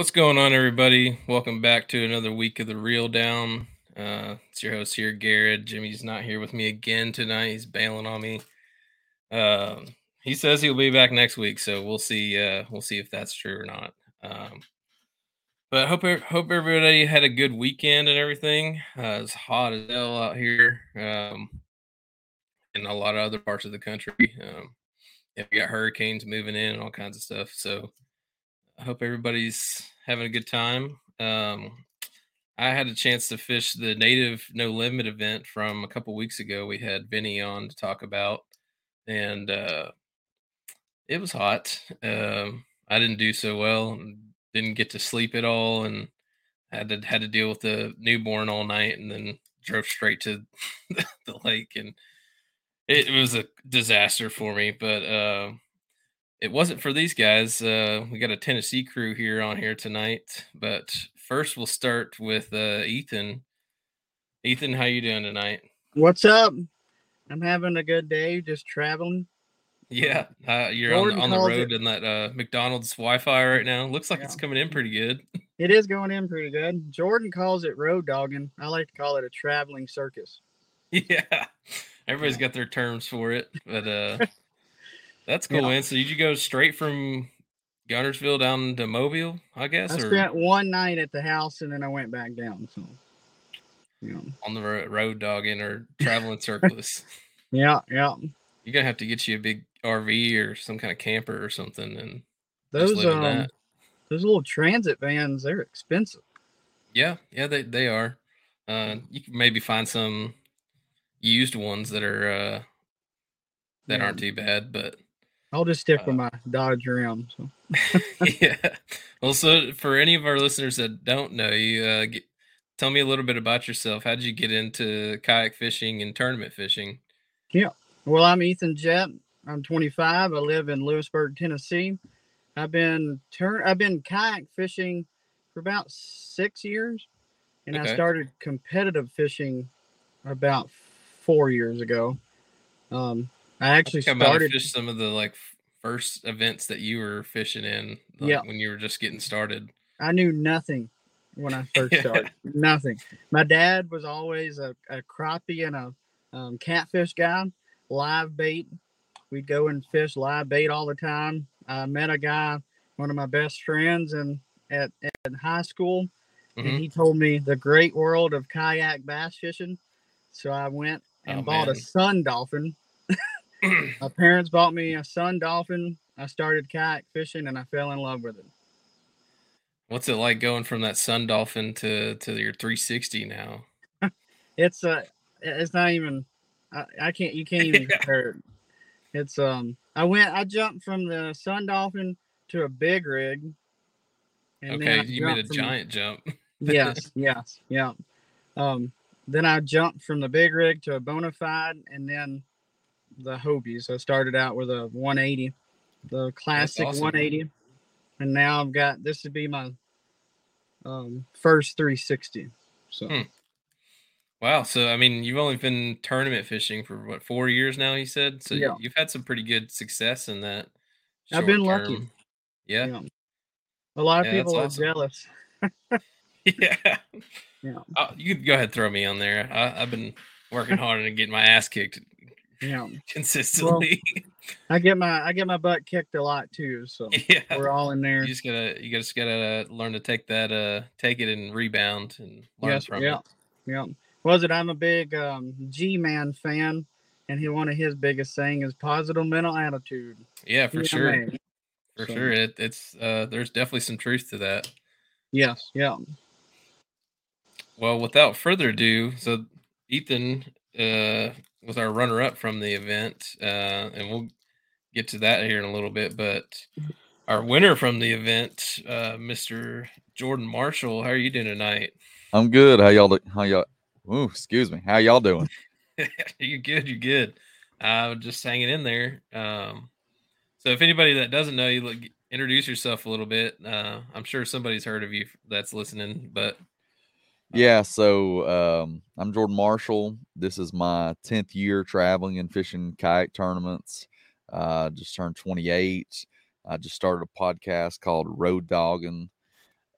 What's going on, everybody? Welcome back to another week of the Reel Down. Uh, it's your host here, Garrett. Jimmy's not here with me again tonight. He's bailing on me. Uh, he says he'll be back next week, so we'll see. Uh, we'll see if that's true or not. Um, but hope hope everybody had a good weekend and everything. Uh, it's hot as hell out here, um, in a lot of other parts of the country. Um, yeah, we got hurricanes moving in and all kinds of stuff. So I hope everybody's having a good time. Um, I had a chance to fish the native no limit event from a couple weeks ago. We had Vinny on to talk about, and uh, it was hot. Um, I didn't do so well. Didn't get to sleep at all, and had to had to deal with the newborn all night, and then drove straight to the lake, and it, was a disaster for me. But uh, it wasn't for these guys. Uh, we got a Tennessee crew here on here tonight, but first we'll start with uh, Ethan. Ethan, how you doing tonight? What's up? I'm having a good day, just traveling. Yeah, uh, you're on, on the road it, in that uh, McDonald's Wi-Fi right now. Looks like yeah. it's coming in pretty good. It is going in pretty good. Jordan calls it road dogging. I like to call it a traveling circus. Yeah, everybody's got their terms for it, but uh, That's cool, yeah. man. So did you go straight from Guntersville down to Mobile? I guess. I or? spent one night at the house and then I went back down. So, you know. on the road dogging or traveling circus. yeah, yeah. You're gonna have to get you a big RV or some kind of camper or something, and those um, those little transit vans, they're expensive. Yeah, yeah, they they are. Uh, you can maybe find some used ones that are uh, that yeah. aren't too bad, but I'll just stick uh, with my Dodge Ram. So. yeah. Well, so for any of our listeners that don't know you, uh, get, tell me a little bit about yourself. How did you get into kayak fishing and tournament fishing? Yeah. Well, I'm Ethan Jett. I'm 25. I live in Lewisburg, Tennessee. I've been turn. I've been kayak fishing for about six years, and okay. I started competitive fishing about four years ago. Um, I actually I started fish some of the like first events that you were fishing in like, Yeah. when you were just getting started? I knew nothing when I first started. nothing. My dad was always a, a crappie and a um, catfish guy, live bait. We'd go and fish live bait all the time. I met a guy, one of my best friends, and at, at high school, Mhm. and he told me the great world of kayak bass fishing. So I went and Oh, bought a sun dolphin. My parents bought me a sun dolphin. I started kayak fishing and I fell in love with it. What's it like going from that Sun Dolphin to to your 360 now? It's uh it's not even I, I can't you can't even compare it. It's um I went I jumped from the sun dolphin to a big rig. and okay, you made a from- giant jump. yes, yes, yeah. Um then I jumped from the big rig to a Bonafide and then the Hobie. So I started out with a 180, the classic awesome. 180. And now I've got this would be my um first 360. So Hmm. Wow. So I mean, you've only been tournament fishing for what four years now? You said so. Yeah. You've had some pretty good success in that. I've been short lucky. Yeah. yeah. A lot of Yeah, people are awesome. jealous. Yeah. Yeah. Uh, you could go ahead and throw me on there. I, I've been working hard and getting my ass kicked Yeah. consistently. I get my I get my butt kicked a lot too. So yeah. we're all in there. You just gotta you just gotta learn to take that uh take it and rebound and learn Yes, from yeah. it. Yeah. Was it? I'm a big um, G Man fan, and he one of his biggest saying is positive mental attitude. Yeah, for Yeah, sure. For So- sure. It, it's uh there's definitely some truth to that. Yes. Yeah. Well, without further ado, so Ethan uh, was our runner up from the event, uh, and we'll get to that here in a little bit. But our winner from the event, uh, Mr. Jordan Marshall, how are you doing tonight? I'm good. How y'all? Do- how y'all? Ooh, excuse me. How y'all doing? you're good. You're good. Uh, just hanging in there. Um, so, if anybody that doesn't know you, look, introduce yourself a little bit. Uh, I'm sure somebody's heard of you that's listening, but Yeah. So um, I'm Jordan Marshall. This is my tenth year traveling and fishing kayak tournaments. Uh, just turned 28. I just started a podcast called Road Dogging,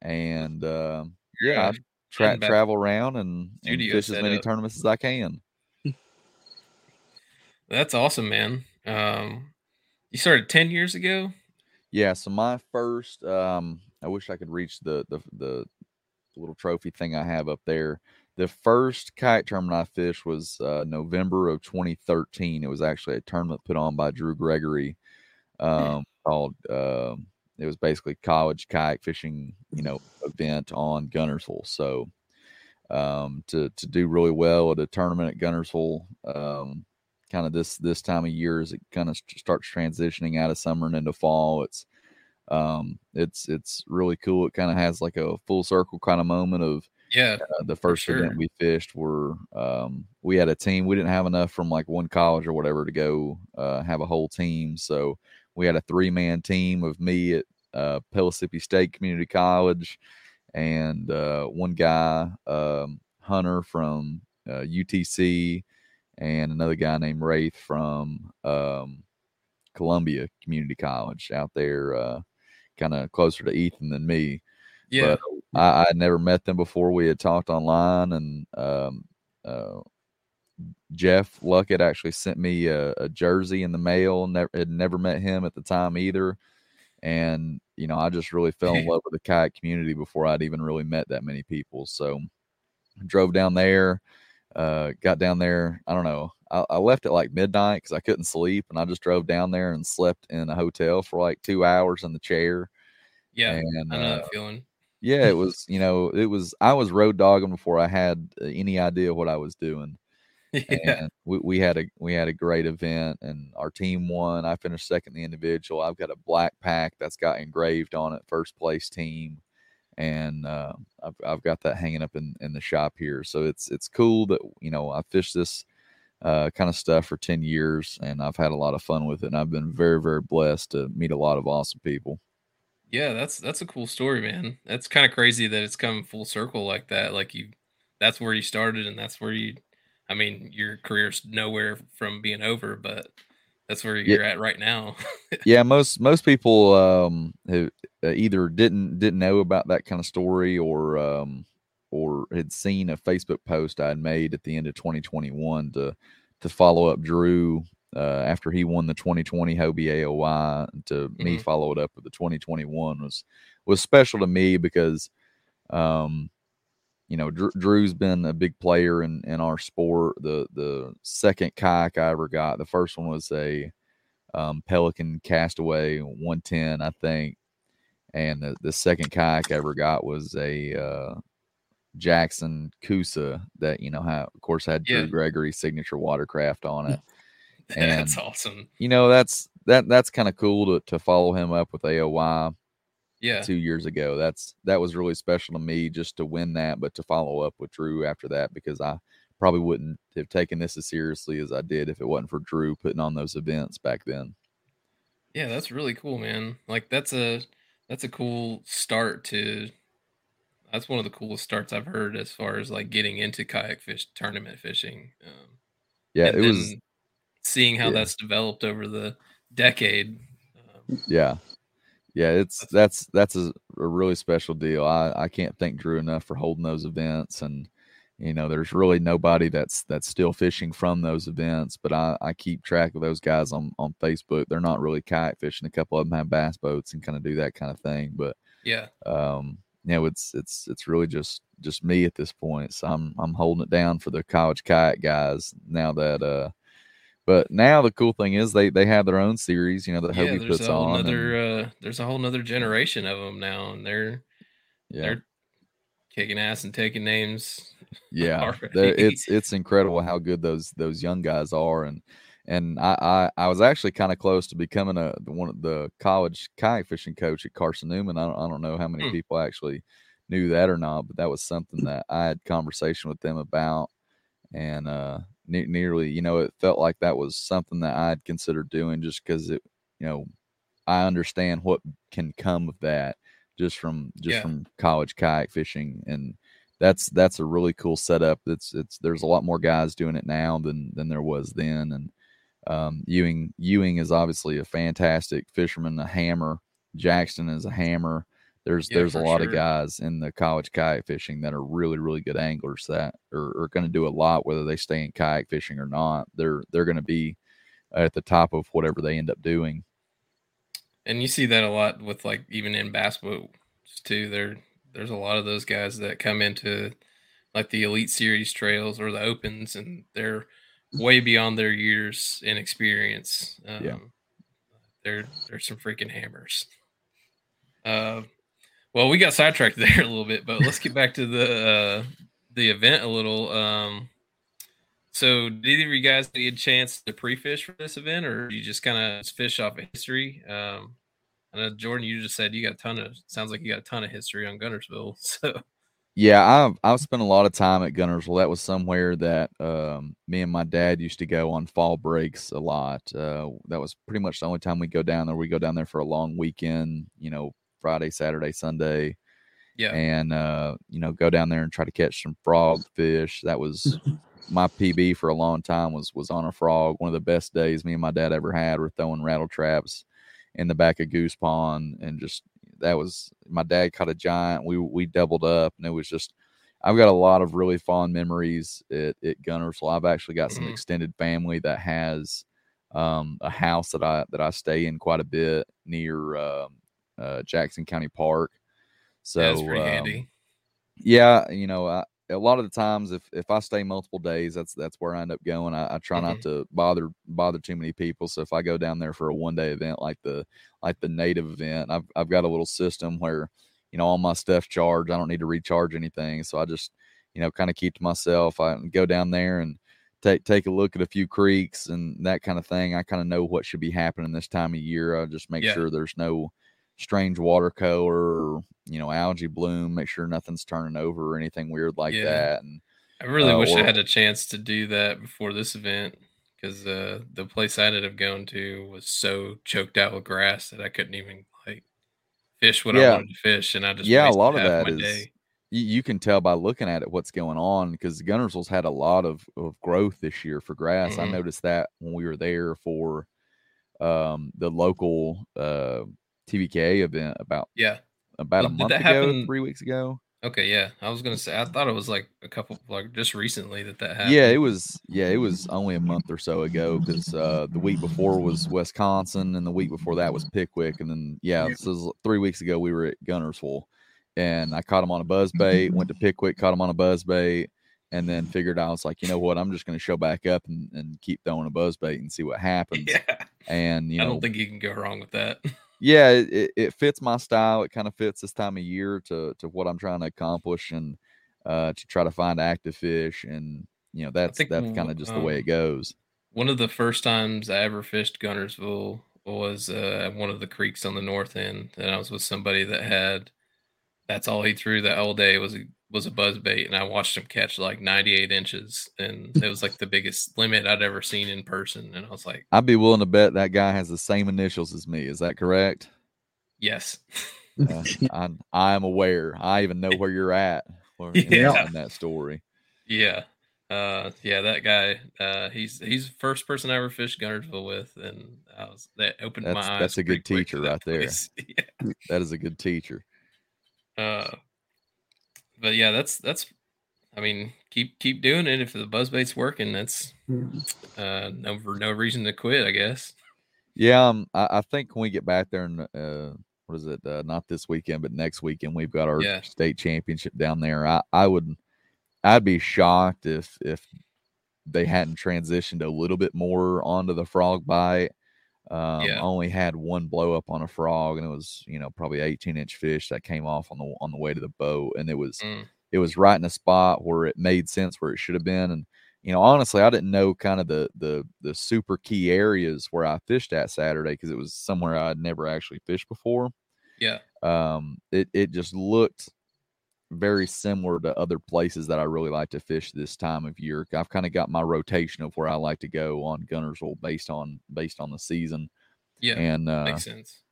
and uh, yeah, I tra- travel around and, and fish as many setup. tournaments as I can. that's awesome, man. Um, you started 10 years ago. Yeah, so my first um I wish I could reach the the the little trophy thing I have up there. The first kite tournament I fished was uh, November of 2013. It was actually a tournament put on by Drew Gregory um, called um it was basically college kayak fishing, you know, event on Guntersville. So um to to do really well at a tournament at Guntersville um kind of this this time of year as it kind of starts transitioning out of summer and into fall it's um it's it's really cool it kind of has like a full circle kind of moment of Yeah. uh, the first sure. event we fished were um we had a team we didn't have enough from like one college or whatever to go uh have a whole team so we had a three man team of me at uh Pellissippi State Community College and uh one guy um Hunter from uh, UTC and another guy named Wraith from um Columbia Community College out there uh kind of closer to Ethan than me Yeah. but I, I had never met them before. We had talked online, and um, uh, Jeff Luckett actually sent me a, a jersey in the mail. Never had never met him at the time either, and you know I just really fell in love with the kayak community before I'd even really met that many people. So I drove down there, uh, got down there. I don't know. I, I left at like midnight because I couldn't sleep, and I just drove down there and slept in a hotel for like two hours in the chair. Yeah. and I know uh, that feeling. yeah, it was, you know, it was, I was road dogging before I had uh, any idea what I was doing. yeah. And we, we had a, we had a great event and our team won. I finished second in the individual. I've got a black pack that's got engraved on it, first place team. And uh, I've, I've got that hanging up in, in the shop here. So it's, it's cool that, you know, I fished this uh, kind of stuff for 10 years and I've had a lot of fun with it. And I've been very, very blessed to meet a lot of awesome people. Yeah, that's that's a cool story, man. That's kind of crazy that it's come full circle like that. Like you that's where you started and that's where you I mean, your career's nowhere from being over, but that's where you're yeah. at right now. yeah, most most people um, who uh, either didn't didn't know about that kind of story or um, or had seen a Facebook post I'd made at the end of 2021 to to follow up Drew uh, after he won the 2020 Hobie AOY. To mm-hmm. me, follow it up with the 2021 was was special to me because, um, you know, Drew, Drew's been a big player in in our sport. The the second kayak I ever got, the first one was a um, Pelican Castaway 110, I think, and the, the second kayak I ever got was a uh, Jackson Coosa that you know how of course had Drew Gregory signature watercraft on it. And, that's awesome. You know that's that that's kind of cool to to follow him up with AOY. Yeah, two years ago. That's that was really special to me just to win that, but to follow up with Drew after that because I probably wouldn't have taken this as seriously as I did if it wasn't for Drew putting on those events back then. Yeah, that's really cool, man. Like that's a that's a cool start to that's one of the coolest starts I've heard as far as like getting into kayak fish tournament fishing. Um, yeah, it was seeing how yeah. that's developed over the decade. Um, yeah, yeah, it's that's that's a, a, really special deal. I I can't thank Drew enough for holding those events, and you know, there's really nobody that's that's still fishing from those events. But I I keep track of those guys on on Facebook. They're not really kayak fishing. A couple of them have bass boats and kind of do that kind of thing, but yeah, um, you know, it's it's it's really just just me at this point. So I'm I'm holding it down for the college kayak guys now that uh but now the cool thing is they they have their own series, you know, that yeah, Hobie puts on. Another and, uh there's a whole nother generation of them now and they're yeah. they're kicking ass and taking names. Yeah. it's it's incredible how good those those young guys are and and I, I, I was actually kind of close to becoming a one of the college kayak fishing coach at Carson Newman. I don't, I don't know how many hmm. people actually knew that or not, but that was something that I had conversation with them about, and uh, ne- nearly, you know, it felt like that was something that I'd considered doing just because it, you know, I understand what can come of that just from just yeah. from college kayak fishing and that's that's a really cool setup. It's it's there's a lot more guys doing it now than than there was then, and um, Ewing Ewing is obviously a fantastic fisherman, a hammer. Jackson is a hammer. There's yeah, there's a lot sure. of guys in the college kayak fishing that are really really good anglers that are, are going to do a lot whether they stay in kayak fishing or not. They're they're going to be at the top of whatever they end up doing. And you see that a lot with like even in bass boats too. There there's a lot of those guys that come into like the elite series trails or the opens and they're way beyond their years in experience. Um, yeah, they're they're some freaking hammers. Uh, well, we got sidetracked there a little bit, but let's get back to the uh, the event a little. Um, so, did either of you guys get a chance to pre-fish for this event, or you just kind of fish off of history? Um, I know Jordan, you just said you got a ton of. Sounds like you got a ton of history on Guntersville. So, yeah, I've I've spent a lot of time at Guntersville. That was somewhere that um, me and my dad used to go on fall breaks a lot. Uh, that was pretty much the only time we go down there. We go down there for a long weekend, you know, Friday, Saturday, Sunday. Yeah. And uh, you know, go down there and try to catch some frog fish. That was my PB for a long time was was on a frog. One of the best days me and my dad ever had were throwing rattle traps in the back of Goose Pond and just that was my dad caught a giant. We we doubled up, and it was just. I've got a lot of really fond memories at, at Guntersville. I've actually got some mm-hmm. extended family that has um, a house that I that I stay in quite a bit near uh, uh, Jackson County Park. So that's pretty um, handy. Yeah, you know, I, a lot of the times if if I stay multiple days, that's that's where I end up going. I, I try mm-hmm. not to bother bother too many people. So if I go down there for a one day event like the like the native event, I've I've got a little system where you know all my stuff charged. I don't need to recharge anything. So I just you know kind of keep to myself. I go down there and take take a look at a few creeks and that kind of thing. I kind of know what should be happening this time of year. I just make yeah. sure there's no strange water color or you know algae bloom make sure nothing's turning over or anything weird like yeah. that and i really uh, wish or, i had a chance to do that before this event because uh, the place i ended up going to was so choked out with grass that i couldn't even like fish what yeah. i wanted to fish and i just yeah a lot of that is you, you, can tell by looking at it what's going on because guntersville's had a lot of, of growth this year for grass mm-hmm. i noticed that when we were there for um, the local uh, TVKA event about Yeah. about Well, a did month ago, happen- three weeks ago. Okay. Yeah. I was gonna say. I thought it was like a couple, like just recently that that happened. Yeah, it was. Yeah, it was only a month or so ago because uh, the week before was Wisconsin, and the week before that was Pickwick, and then yeah, Yeah. this is three weeks ago we were at Guntersville, and I caught him on a buzz bait. Went to Pickwick, caught him on a buzz bait, and then figured I was like, you know what, I'm just going to show back up and, and keep throwing a buzz bait and see what happens. Yeah. And you know, I don't think you can go wrong with that. Yeah, it, it, it fits my style. It kind of fits this time of year to to what I'm trying to accomplish and uh, to try to find active fish. And you know, that's think that's kind of just the way um, it goes. One of the first times I ever fished Guntersville was uh, one of the creeks on the north end, and I was with somebody that had. That's all he threw that whole day was a was a buzz bait, and I watched him catch like 98 inches, and it was like the biggest limit I'd ever seen in person, and I was like, I'd be willing to bet that guy has the same initials as me. Is that correct? yes, Uh, I I am aware. I even know where you're at. Yeah. in that story. yeah, uh, yeah, that guy. Uh, he's he's the first person I ever fished Guntersville with, and I was that opened my eyes. that's a good pretty quick to teacher right there. yeah. That is a good teacher. Uh, but yeah, that's that's. I mean, keep keep doing it. If the buzz buzzbait's working, that's uh no no reason to quit. I guess. Yeah, um, I, I think when we get back there and uh, what is it? Uh, not this weekend, but next weekend we've got our Yeah. state championship down there. I, I would, I'd be shocked if if they hadn't transitioned a little bit more onto the frog bite. Um, Yeah. I only had one blow up on a frog, and it was you know probably 18 inch fish that came off on the on the way to the boat, and it was Mm. it was right in a spot where it made sense where it should have been and you know honestly i didn't know kind of the the the super key areas where i fished at saturday because it was somewhere i'd never actually fished before Yeah. um it it just looked very similar to other places that i really like to fish this time of year i've kind of got my rotation of where i like to go on guntersville based on based on the season Yeah. and uh makes sense.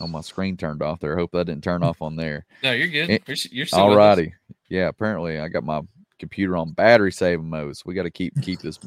oh my screen turned off there hope that didn't turn off on there No, you're good. it- You're, you're still. Alrighty. Yeah, apparently I got my computer on battery saving mode, so we got to keep keep this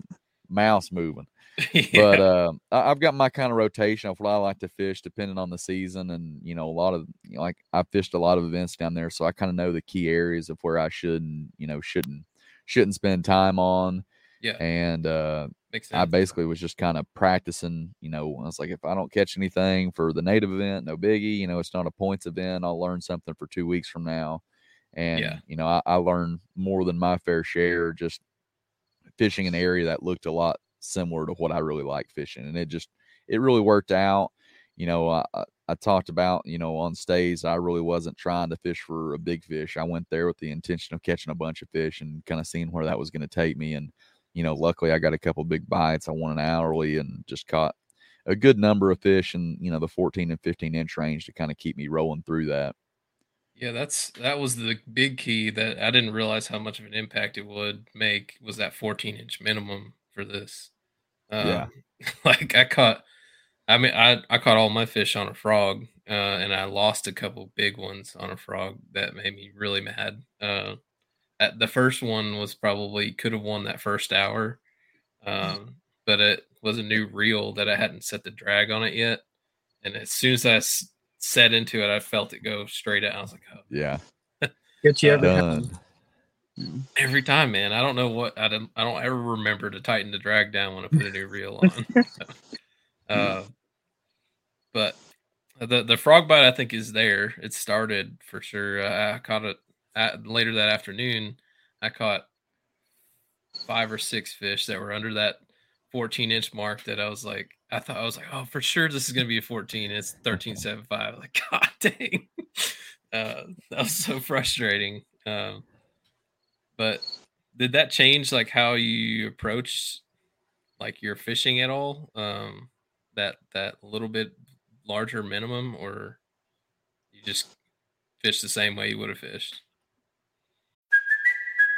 mouse moving. yeah. But uh, I, I've got my kind of rotation of what I like to fish, depending on the season, and you know, a lot of you know, like I fished a lot of events down there, so I kind of know the key areas of where I should and you know shouldn't shouldn't spend time on. Yeah. And uh, makes I basically was just kind of practicing, you know, I was like, if I don't catch anything for the native event, no biggie, you know, it's not a points event. I'll learn something for two weeks from now. And, Yeah. you know, I, I learned more than my fair share just fishing an area that looked a lot similar to what I really like fishing. And it just, it really worked out. You know, I, I- talked about, you know, on stays, I really wasn't trying to fish for a big fish. I went there with the intention of catching a bunch of fish and kind of seeing where that was going to take me. And, you know, luckily I got a couple big bites. I won an hourly and just caught a good number of fish in, you know, the 14 and 15 inch range to kind of keep me rolling through that. Yeah, that's that was the big key that I didn't realize how much of an impact it would make was that 14 inch minimum for this. Um, Yeah. like I caught, I mean, I I caught all my fish on a frog, uh, and I lost a couple big ones on a frog that made me really mad. Uh, at the first one was probably could have won that first hour, um, but it was a new reel that I hadn't set the drag on it yet, and as soon as I s- set into it, I felt it go straight out. I was like, oh, Yeah. Get you Uh, time. Done. every time, man. I don't know what I don't. I don't ever remember to tighten the drag down when I put a new reel on. So, uh, but the the frog bite I think is there. It started for sure. I, I caught it at, later that afternoon. I caught five or six fish that were under that 14 inch mark. That I was like, I thought I was like, oh, for sure this is gonna be a 14. It's 13.75. Like, god dang. Uh, that was so frustrating. Um, but did that change like how you approach like your fishing at all? Um, that that little bit larger minimum, or you just fish the same way you would have fished?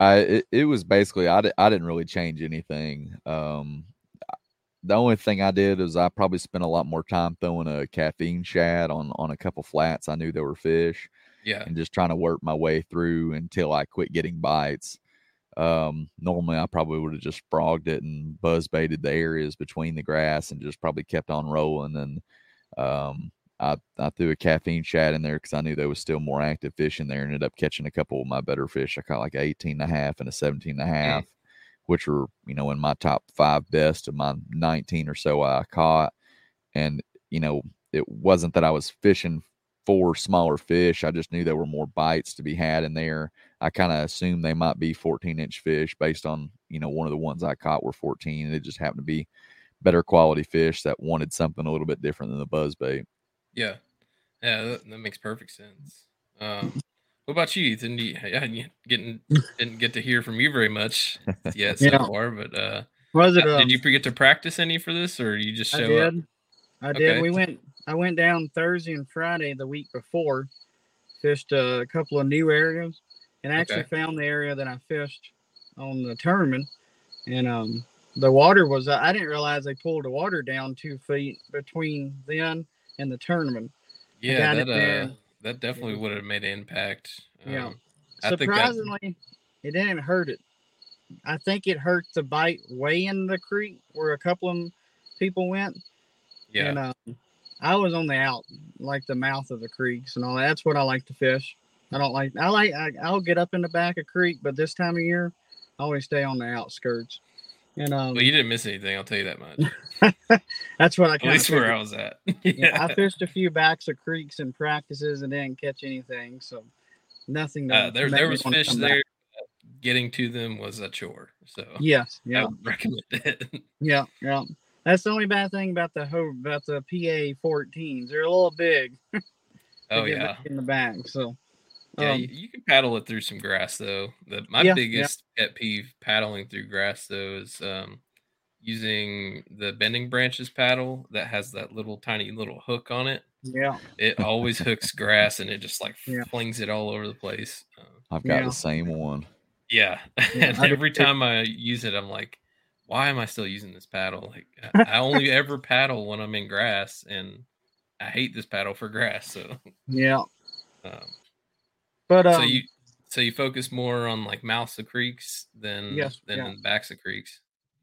I it, it was basically I, di- I didn't really change anything. Um, the only thing I did is I probably spent a lot more time throwing a caffeine shad on on a couple flats. I knew there were fish, Yeah. and just trying to work my way through until I quit getting bites. Um, normally I probably would have just frogged it and buzz baited the areas between the grass and just probably kept on rolling. And um, I I threw a caffeine shad in there because I knew there was still more active fish in there. And ended up catching a couple of my better fish. I caught like an 18 and a half and a 17 and a mm. half, which were you know in my top five best of my 19 or so I caught. And you know it wasn't that I was fishing for smaller fish. I just knew there were more bites to be had in there. I kind of assumed they might be 14 inch fish based on you know one of the ones I caught were 14. And it just happened to be better quality fish that wanted something a little bit different than the buzz bait. Yeah. Yeah, that, that makes perfect sense. Um, what about you, Ethan? You, yeah, you getting didn't get to hear from you very much yet so Yeah. far, but uh, Was it? uh, Um, did you get to practice any for this, or you just I show did. up? I did. Okay. We went. I went down Thursday and Friday the week before, fished a couple of new areas, and actually Okay. found the area that I fished on the tournament. And um, the water was. I didn't realize they pulled the water down two feet between then and the tournament. Yeah, that uh, that definitely would have made an impact. Yeah. Um, think that Surprisingly, it didn't hurt it. I think it hurt the bite way in the creek where a couple of people went. yeah, And um, I was on the out, like the mouth of the creeks and all that. That's what I like to fish. I don't like. I like. I, I'll get up in the back of creek, but this time of year, I always stay on the outskirts. And um, well, you didn't miss anything. I'll tell you that much. that's what I At least where I was at. Yeah, I fished a few backs of creeks and practices and didn't catch anything. So nothing. to Uh, there, there was fish come back. there. Getting to them was a chore, so Yes. I Yeah. would recommend it. Yeah. Yeah. That's the only bad thing about the ho about the PA 14s. They're a little big. oh yeah, in the back. So. Yeah. um, you, you can paddle it through some grass though. The, my Yeah, yeah. biggest pet peeve paddling through grass though is um, using the bending branches paddle that has that little tiny little hook on it. yeah. It always hooks grass and it just like Yeah. flings it all over the place. Uh, I've got Yeah. the same one. Yeah. Yeah, and I every too. time I use it, I'm like, why am I still using this paddle? Like, I I only ever paddle when I'm in grass, and I hate this paddle for grass. So, Yeah. um, But um, so you, so you focus more on like mouths of creeks than Yes, than yeah. backs of creeks.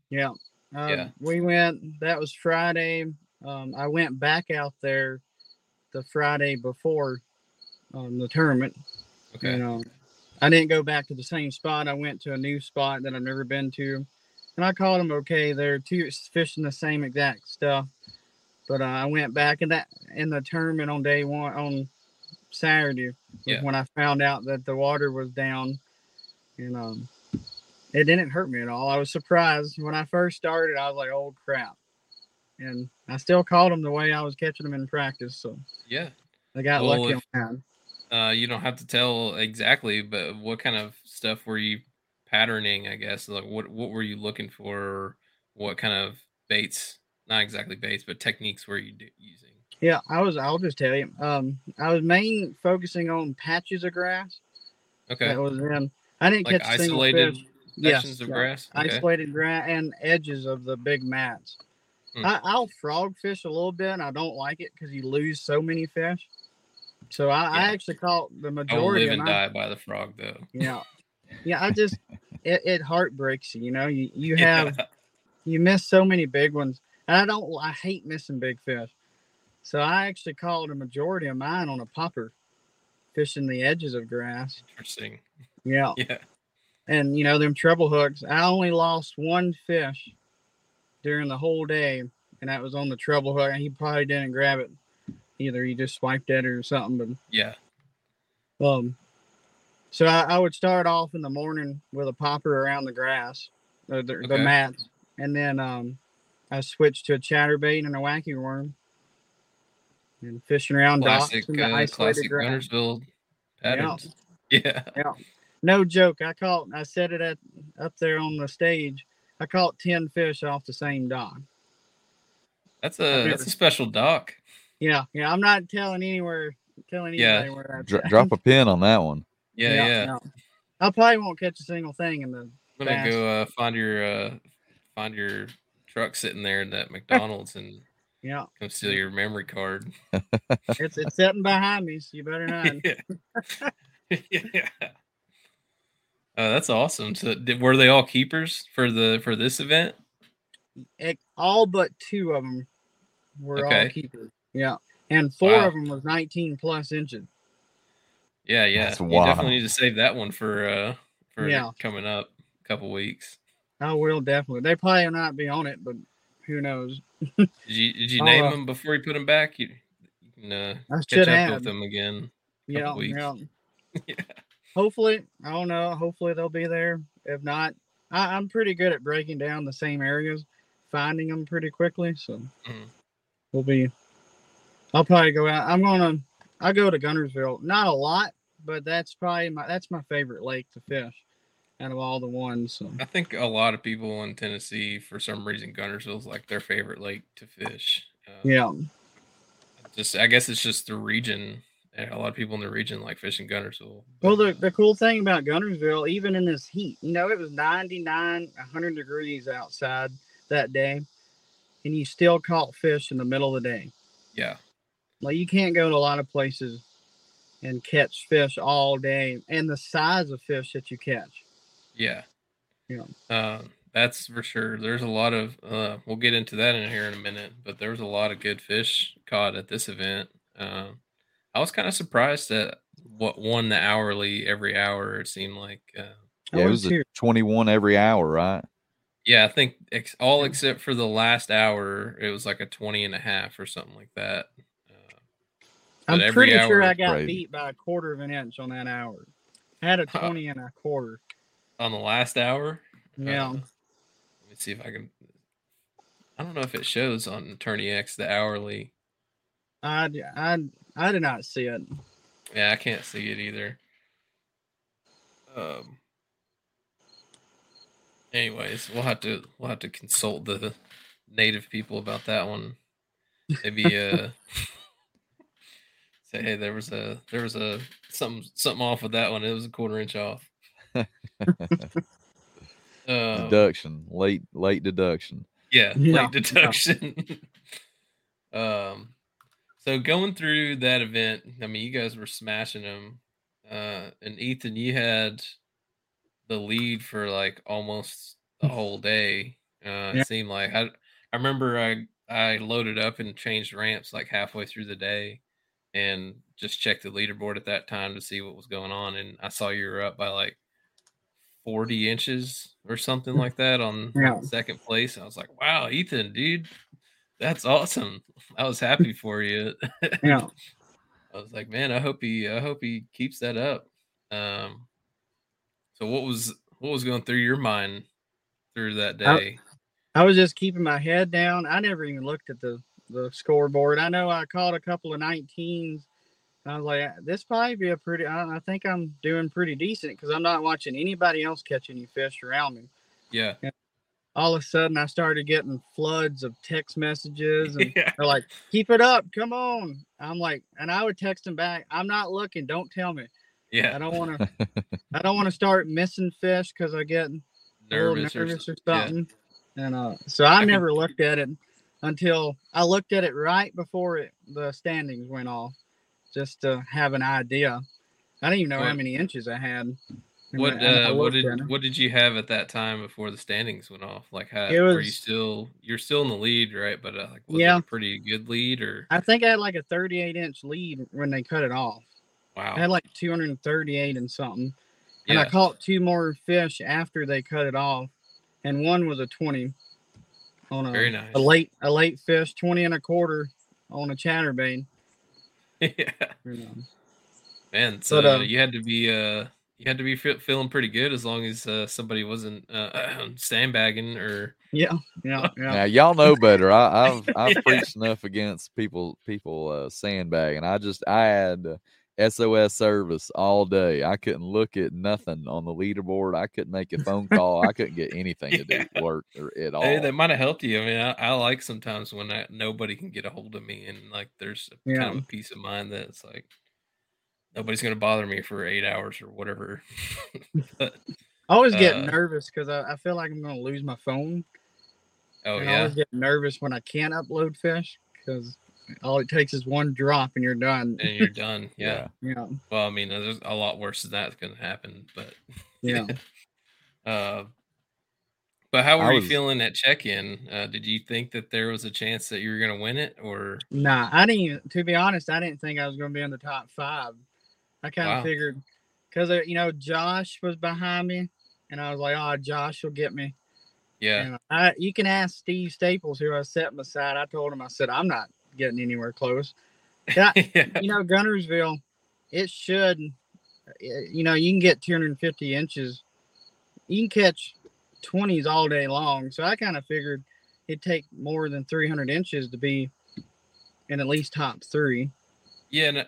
Yeah. Um, Yeah. We went, that was Friday. Um, I went back out there the Friday before um, the tournament. Okay. And um, I didn't go back to the same spot. I went to a new spot that I've never been to. And I caught them okay. They're two fishing the same exact stuff. But uh, I went back in that in the tournament on day one on Saturday Yeah. when I found out that the water was down. And um, it didn't hurt me at all. I was surprised when I first started. I was like, "Oh crap!" And I still caught them the way I was catching them in practice. So Yeah. I got Well, lucky if- on that. Uh, you don't have to tell exactly, but what kind of stuff were you patterning? I guess like what what were you looking for? What kind of baits? Not exactly baits, but techniques were you do, using? Yeah, I was. I'll just tell you. Um, I was main focusing on patches of grass. Okay. That was in. I didn't Like catch isolated sections of yeah, grass? Okay. Isolated grass and edges of the big mats. Hmm. I, I'll frog fish a little bit. And I don't like it because you lose so many fish. So I, I actually caught the majority. I live of and die by the frog, though. Yeah, yeah. I just it, it heartbreaks you. You know, you you Yeah. have you miss so many big ones, and I don't. I hate missing big fish. So I actually caught a majority of mine on a popper, fishing the edges of grass. Interesting. Yeah, Yeah. and you know them treble hooks. I only lost one fish during the whole day, and that was on the treble hook. And he probably didn't grab it either. He just swiped at it or something. But yeah. Um, so I, I would start off in the morning with a popper around the grass, the, the, the mats, and then um, I switched to a chatterbait and a wacky worm, and fishing around Classic, docks in uh, classic grass. Guntersville patterns. Yeah. No joke. I caught. I said it at up there on the stage. I caught ten fish off the same dock. That's a that's a special dock. Yeah, yeah. I'm not telling anywhere, telling Yeah. anybody where that's Dro- drop a pin on that one. Yeah, yeah. no. I probably won't catch a single thing in the. I'm gonna bass. go uh, find your uh, find your truck sitting there in that McDonald's and Yeah, come steal your memory card. it's it's sitting behind me, so you better not. yeah. yeah. Uh, that's awesome. So, did, were they all keepers for the for this event? It, all but two of them were all keepers. Yeah, and four Wow. of them was 19 plus inches. Yeah, yeah. That's You wild. definitely need to save that one for uh for Yeah. coming up a couple weeks. I will definitely. They probably will not be on it, but who knows? Did you did you I'll, name uh, them before you put them back? You, you can uh, catch up have. with them again. Yeah, yeah. Yeah. Hopefully, I don't know. Hopefully they'll be there. If not, I, I'm pretty good at breaking down the same areas, finding them pretty quickly. So Mhm. we'll be. I'll probably go out. I'm gonna. I go to Guntersville. Not a lot, but that's probably my that's my favorite lake to fish, out of all the ones. So I think a lot of people in Tennessee, for some reason, Guntersville's like their favorite lake to fish. Uh, yeah, just I guess it's just the region. A lot of people in the region like fishing Guntersville. Well, the, uh, the cool thing about Guntersville, even in this heat, you know, it was 99, 100 degrees outside that day, and you still caught fish in the middle of the day. yeah, Like, you can't go to a lot of places and catch fish all day and the size of fish that you catch. Yeah, Yeah. Uh, that's for sure. There's a lot of. Uh, we'll get into that in here in a minute, but there was a lot of good fish caught at this event. Uh, I was kind of surprised at what won the hourly every hour. It seemed like. Uh, Yeah, it was was a 21 every hour, right? Yeah, I think ex- all except for the last hour, it was like a 20 and a half or something like that. Uh, I'm pretty sure I got crazy. beat by a quarter of an inch on that hour. I had a Huh. 20 and a quarter. On the last hour. Yeah. Uh, let me see if I can. I don't know if it shows on a TourneyX the hourly. I, I, I did not see it. Yeah, I can't see it either. Um. Anyways, we'll have to we'll have to consult the native people about that one. Maybe uh say hey there was a there was a something something off with that one. It was a quarter inch off. Um, deduction, late late deduction. yeah, Yeah, late deduction. um, so going through that event, I mean, you guys were smashing them. Uh, and Ethan, you had the lead for like almost the whole day. Uh, Yeah. it seemed like I, I remember I I loaded up and changed ramps like halfway through the day, and just checked the leaderboard at that time to see what was going on, and I saw you were up by like 40 inches or something like that on Yeah. second place. I was like, wow, Ethan, dude, that's awesome. I was happy for you. Yeah. I was like, man, I hope he I hope he keeps that up. Um so what was what was going through your mind through that I- day? I was just keeping my head down. I never even looked at the the scoreboard. I know I caught a couple of 19s. I was like, this probably be a pretty. I, I think I'm doing pretty decent because I'm not watching anybody else catch any fish around me. yeah. All of a sudden, I started getting floods of text messages, and yeah. they're like, "Keep it up, come on." I'm like, and I would text them back, "I'm not looking. Don't tell me. Yeah. I don't want to. I don't want to start missing fish because I get Nervous, nervous or, or, yeah. something. And uh, so I, I never looked at it until I looked at it right before it, the standings went off, just to have an idea. I didn't even know how many inches I had. What I uh what did at what did you have at that time before the standings went off? Like how It were you still you're still in the lead, right? But uh, like was it a pretty good lead or I think I had like a 38 inch lead when they cut it off. wow. I had like 238 and something. And I caught two more fish after they cut it off, and one was a 20 on a, Very nice. a late a late fish, twenty and a quarter on a chatterbait. yeah, You man. So But, um, you had to be uh you had to be fe- feeling pretty good as long as uh, somebody wasn't uh, sandbagging or Yeah, yeah, yeah. Now y'all know better. I, I've I've preached enough against people people uh, sandbagging. I just I had uh, SOS service all day. I couldn't look at nothing on the leaderboard. I couldn't make a phone call. I couldn't get anything to do work or at all. Hey, that might have helped you. I mean, I, I like sometimes when I, nobody can get a hold of me, and like there's a, kind of a peace of mind that it's like nobody's gonna bother me for eight hours or whatever. but I always get Uh, nervous because I, I feel like I'm gonna lose my phone. oh and I yeah, always get nervous when I can't upload fish because all it takes is one drop and you're done. and you're done. Yeah. Yeah, Well, I mean, there's a lot worse than that's gonna happen, but yeah. uh, but how I were you was- feeling at check-in? Uh, did you think that there was a chance that you were gonna win it, or Nah, I didn't. To be honest, I didn't think I was gonna be in the top five. I kind of Wow. figured because you know Josh was behind me, and I was like, "Oh, Josh will get me." yeah, And I, you can ask Steve Staples, who I was sitting beside. I told him, I said, I'm not getting anywhere close. Yeah, yeah, you know, Guntersville, it should, you know, you can get 250 inches. You can catch 20s all day long. So I kind of figured it'd take more than 300 inches to be in at least top three. Yeah, and uh,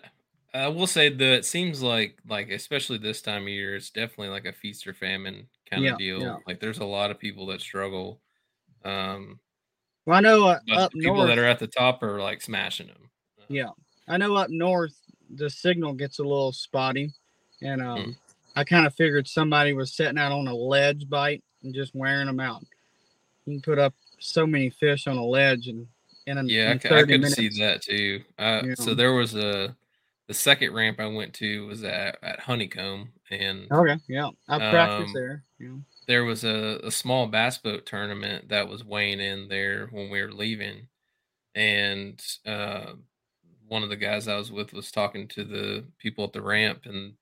I will say that it seems like like especially this time of year, it's definitely like a feast or famine kind Yeah, of deal. yeah. Like there's a lot of people that struggle. Um, Well, I know uh, up people north, that are at the top are like smashing them. yeah, I know up north the signal gets a little spotty, and um, I kind of figured somebody was sitting out on a ledge bite and just wearing them out. You can put up so many fish on a ledge and in, Yeah, I, in I 30 could minutes. see that too. Uh, So there was a the second ramp I went to was at, at Honeycomb, and Okay, yeah, I practiced Um, there. Yeah. There was a, a small bass boat tournament that was weighing in there when we were leaving and uh, one of the guys i was with was talking to the people at the ramp and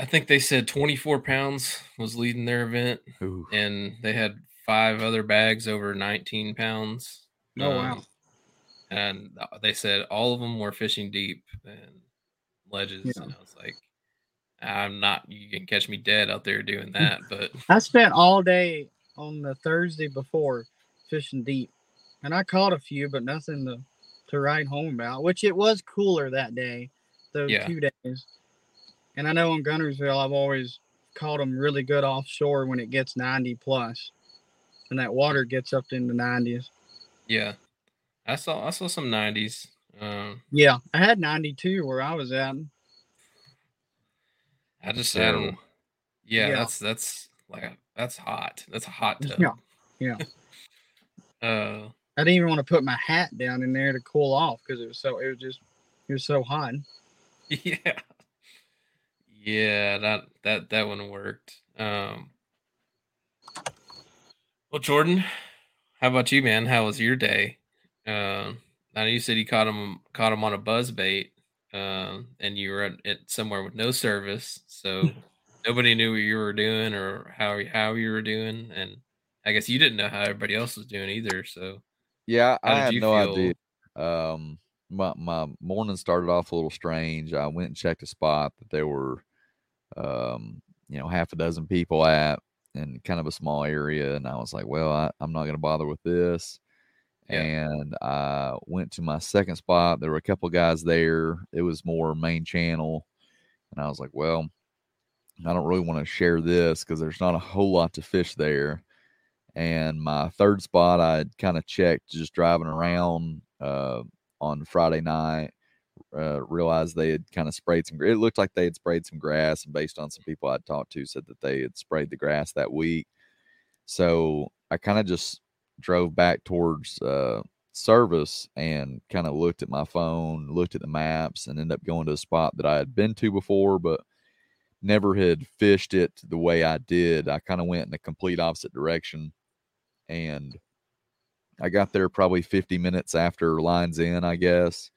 i think they said 24 pounds was leading their event Ooh. and they had five other bags over 19 pounds Oh wow. um, and uh, they said all of them were fishing deep and ledges Yeah. and i was like i'm not you can catch me dead out there doing that but I spent all day on the Thursday before fishing deep, and I caught a few, but nothing to to write home about. Which it was cooler that day, those Yeah. two days. And I know in Guntersville, I've always caught them really good offshore when it gets 90 plus, and that water gets up in the 90s. Yeah, I saw I saw some nineties. Um, Yeah, I had 92 where I was at. I just I don't. Yeah, Yeah. that's that's like a, that's hot. That's a hot tub. Yeah, yeah. Uh, I didn't even want to put my hat down in there to cool off because it was so it was just it was so hot. yeah, yeah. That that that one worked. Um. Well, Jordan, how about you, man? How was your day? Um, I know you said you caught him caught him on a buzz bait, um, and you were at, at somewhere with no service, so nobody knew what you were doing or how how you were doing, and I guess you didn't know how everybody else was doing either. So Yeah, I had no feel? idea. Um, my my morning started off a little strange. I went and checked a spot that there were, um, you know, half a dozen people at and kind of a small area, and I was like, well, I, I'm not going to bother with this. And I went to my second spot. There were a couple guys there. It was more main channel, and I was like, well, I don't really want to share this because there's not a whole lot to fish there. And my third spot, I kind of checked just driving around uh, on Friday night. Uh, realized they had kind of sprayed some. It looked like they had sprayed some grass, and based on some people I'd talked to, said that they had sprayed the grass that week. So I kind of just drove back towards uh, service and kind of looked at my phone, looked at the maps, and ended up going to a spot that I had been to before, but never had fished it the way I did. I kind of went in the complete opposite direction and I got there probably 50 minutes after lines in, I guess,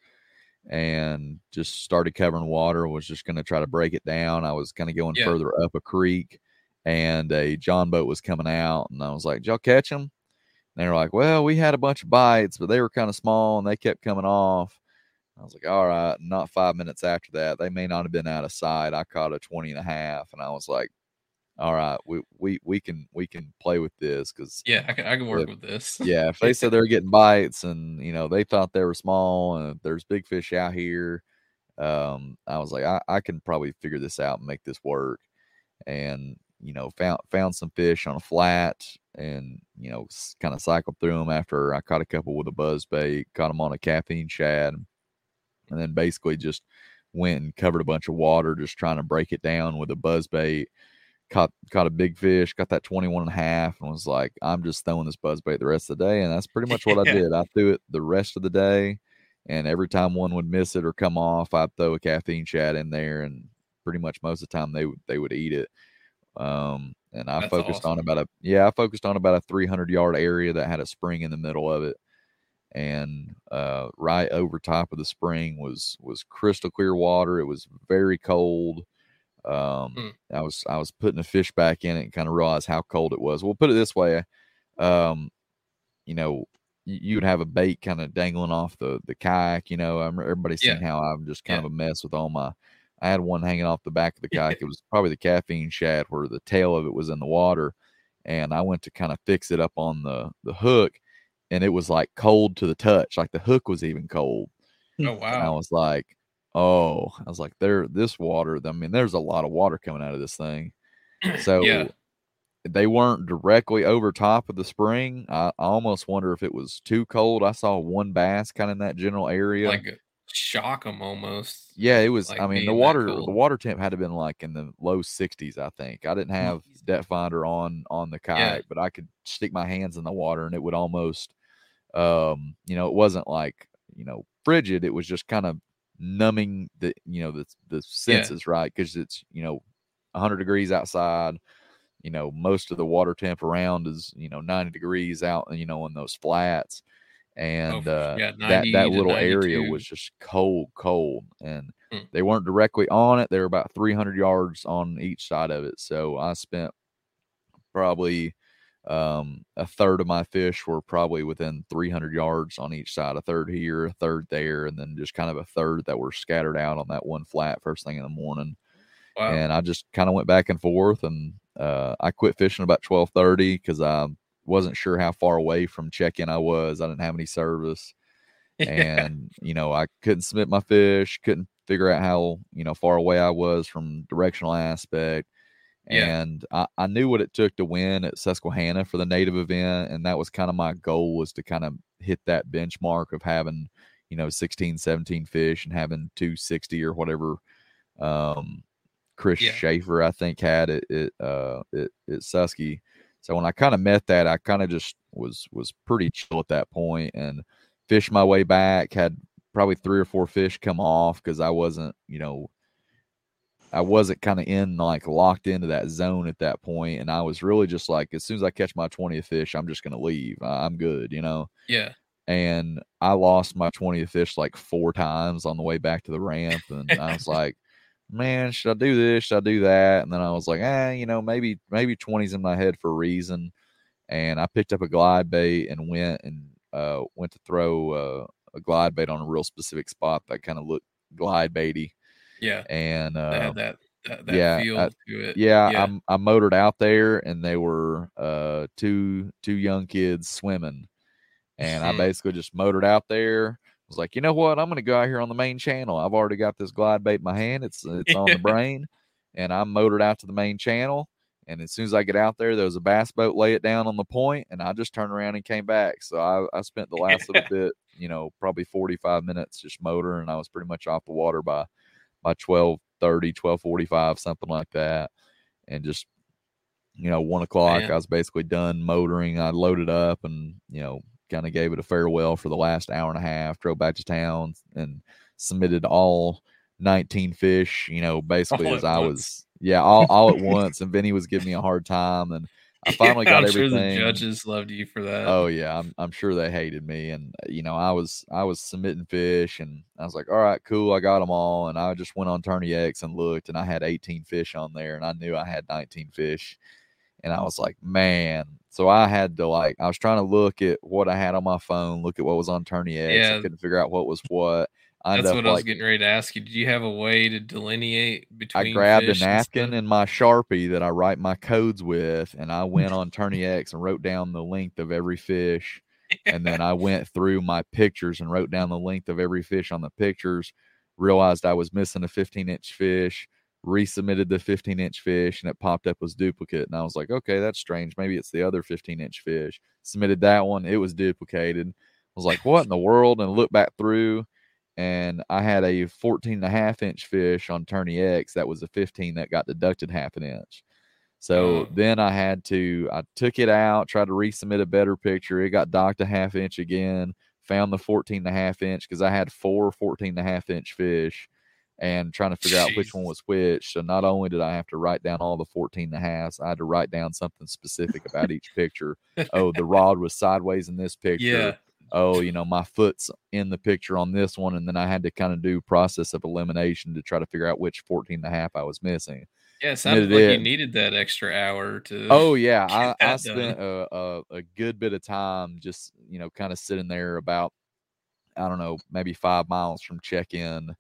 and just started covering water. Was just going to try to break it down. I was kind of going Yeah. further up a creek, and a John boat was coming out, and I was like, "Did y'all catch him?" They were like, "Well, we had a bunch of bites, but they were kind of small and they kept coming off." I was like, "All right." Not five minutes after that, they may not have been out of sight. I caught a 20 and a half, and I was like, "All right, we we we can we can play with this because Yeah, I can I can work If- with this. yeah, if they said they were getting bites and you know they thought they were small and there's big fish out here, um, I was like, I, I can probably figure this out and make this work. And you know, found found some fish on a flat and you know, kind of cycled through them after I caught a couple with a buzz bait, caught them on a caffeine shad, and then basically just went and covered a bunch of water, just trying to break it down with a buzz bait caught caught a big fish, got that 21 and a half, and was like, I'm just throwing this buzz bait the rest of the day. And that's pretty much what I did. I threw it the rest of the day. And every time one would miss it or come off, I'd throw a caffeine shad in there and pretty much most of the time they would they would eat it. Um and I That's focused on about a yeah, I focused on about a 300 yard area that had a spring in the middle of it. And uh, right over top of the spring was was crystal clear water. It was very cold. Um, Hmm. I was I was putting a fish back in it and kind of realized how cold it was. We'll put it this way, um, you know, you, would have a bait kind of dangling off the the kayak. You know, everybody's Yeah. seen how I'm just kind Yeah. of a mess with all my. I had one hanging off the back of the kayak. It was probably the caffeine shad where the tail of it was in the water, and I went to kind of fix it up on the the hook, and it was like cold to the touch. Like the hook was even cold. Oh And I was like, oh, I was like, there, this water. I mean, there's a lot of water coming out of this thing. So Yeah. they weren't directly over top of the spring. I, I almost wonder if it was too cold. I saw one bass kind of in that general area. Like shock them almost. yeah, it was. like I mean, the water, the water temp had to been like in the low 60s. I think I didn't have depth finder on on the kayak, but I could stick my hands in the water and it would almost, um, you know, it wasn't like you know frigid. It was just kind of numbing the you know the the senses, right? Because it's you know 100 degrees outside. You know, most of the water temp around is you know 90 degrees out. You know, in those flats, and for- uh, yeah, that that little area was just cold, cold, and Hmm. they weren't directly on it. They were about 300 yards on each side of it. So I spent probably um, a third of my fish were probably within 300 yards on each side. A third here, a third there, and then just kind of a third that were scattered out on that one flat first thing in the morning. Wow. And I just kind of went back and forth, and uh, I quit fishing about 12:30 because I wasn't sure how far away from check-in I was. I didn't have any service and you know i couldn't submit my fish couldn't figure out how you know far away i was from directional aspect Yeah. and I, I knew what it took to win at susquehanna for the native event and that was kind of my goal was to kind of hit that benchmark of having you know 16 17 fish and having 260 or whatever um chris Yeah. schaefer i think had it it uh it, it susky so when i kind of met that i kind of just was was pretty chill at that point and fished my way back had probably three or four fish come off because i wasn't you know i wasn't kind of in like locked into that zone at that point and i was really just like as soon as i catch my 20th fish i'm just going to leave i'm good you know yeah. and I lost my 20th fish like four times on the way back to the ramp. And I was like, man, should I do this? Should I do that? And then I was like, eh, you know, maybe, maybe 20's in my head for a reason. And I picked up a glide bait and went and uh, went to throw uh, a glide bait on a real specific spot that kind of looked glide baity. Yeah. And That uh, had that that, that yeah, feel I- to it. yeah, Yeah. I'm, I motored out there and they were uh, two two young kids swimming, and I basically just motored out there. Was like, you know what? I'm gonna go out here on the main channel. I've already got this glide bait in my hand. It's uh, it's on the brain, and I'm motored out to the main channel. And as soon as I get out there, there was a bass boat lay it down on the point, and I just turned around and came back. So I, I spent the last little bit, you know, probably 45 minutes just motoring, and I was pretty much off the water by by 12 30 12 45 something like that and just you know one o'clock Man. i was basically done motoring i loaded up and you know kind of gave it a farewell for the last hour and a half drove back to town and submitted all 19 fish you know basically All as i once. was yeah all, all at once and vinny was giving me a hard time and i finally got I'm sure everything the judges loved you for that. Oh yeah, I'm I'm sure they hated me, and uh, you know I was I was submitting fish, and I was like, all right, cool, I got them all, and I just went on TourneyX and looked, and I had 18 fish on there, and I knew I had 19 fish, and I was like, man. So I had to like, I was trying to look at what I had on my phone, look at what was on TourneyX. Yeah. I couldn't figure out what was what. I That's what up I was like, getting ready to ask you. Did you have a way to delineate between? I grabbed a and napkin stuff? and my Sharpie that I write my codes with, and I went on TourneyX and wrote down the length of every fish. And then I went through my pictures and wrote down the length of every fish on the pictures. Realized I was missing a 15 inch fish, resubmitted the 15 inch fish, and it popped up as duplicate. And I was like, okay, that's strange. Maybe it's the other 15 inch fish. Submitted that one, it was duplicated. I was like, what in the world? And looked back through, and I had a 14 and a half inch fish on TourneyX that was a 15 that got deducted half an inch. So then I had to, I took it out, tried to resubmit a better picture. It got docked a half inch again, found the 14 and a half inch because I had four 14 and a half inch fish and trying to figure out which one was which. So not only did I have to write down all the 14 and a halves, I had to write down something specific about each picture. Oh, the rod was sideways in this picture Yeah. oh, you know, my foot's in the picture on this one. And then I had to kind of do process of elimination to try to figure out which 14 and a half I was missing. Yeah. It sounded Submitted like it. you needed that extra hour to. Oh yeah. I, I spent a, a, a good bit of time just, you know, kind of sitting there about, I don't know, maybe five miles from check in,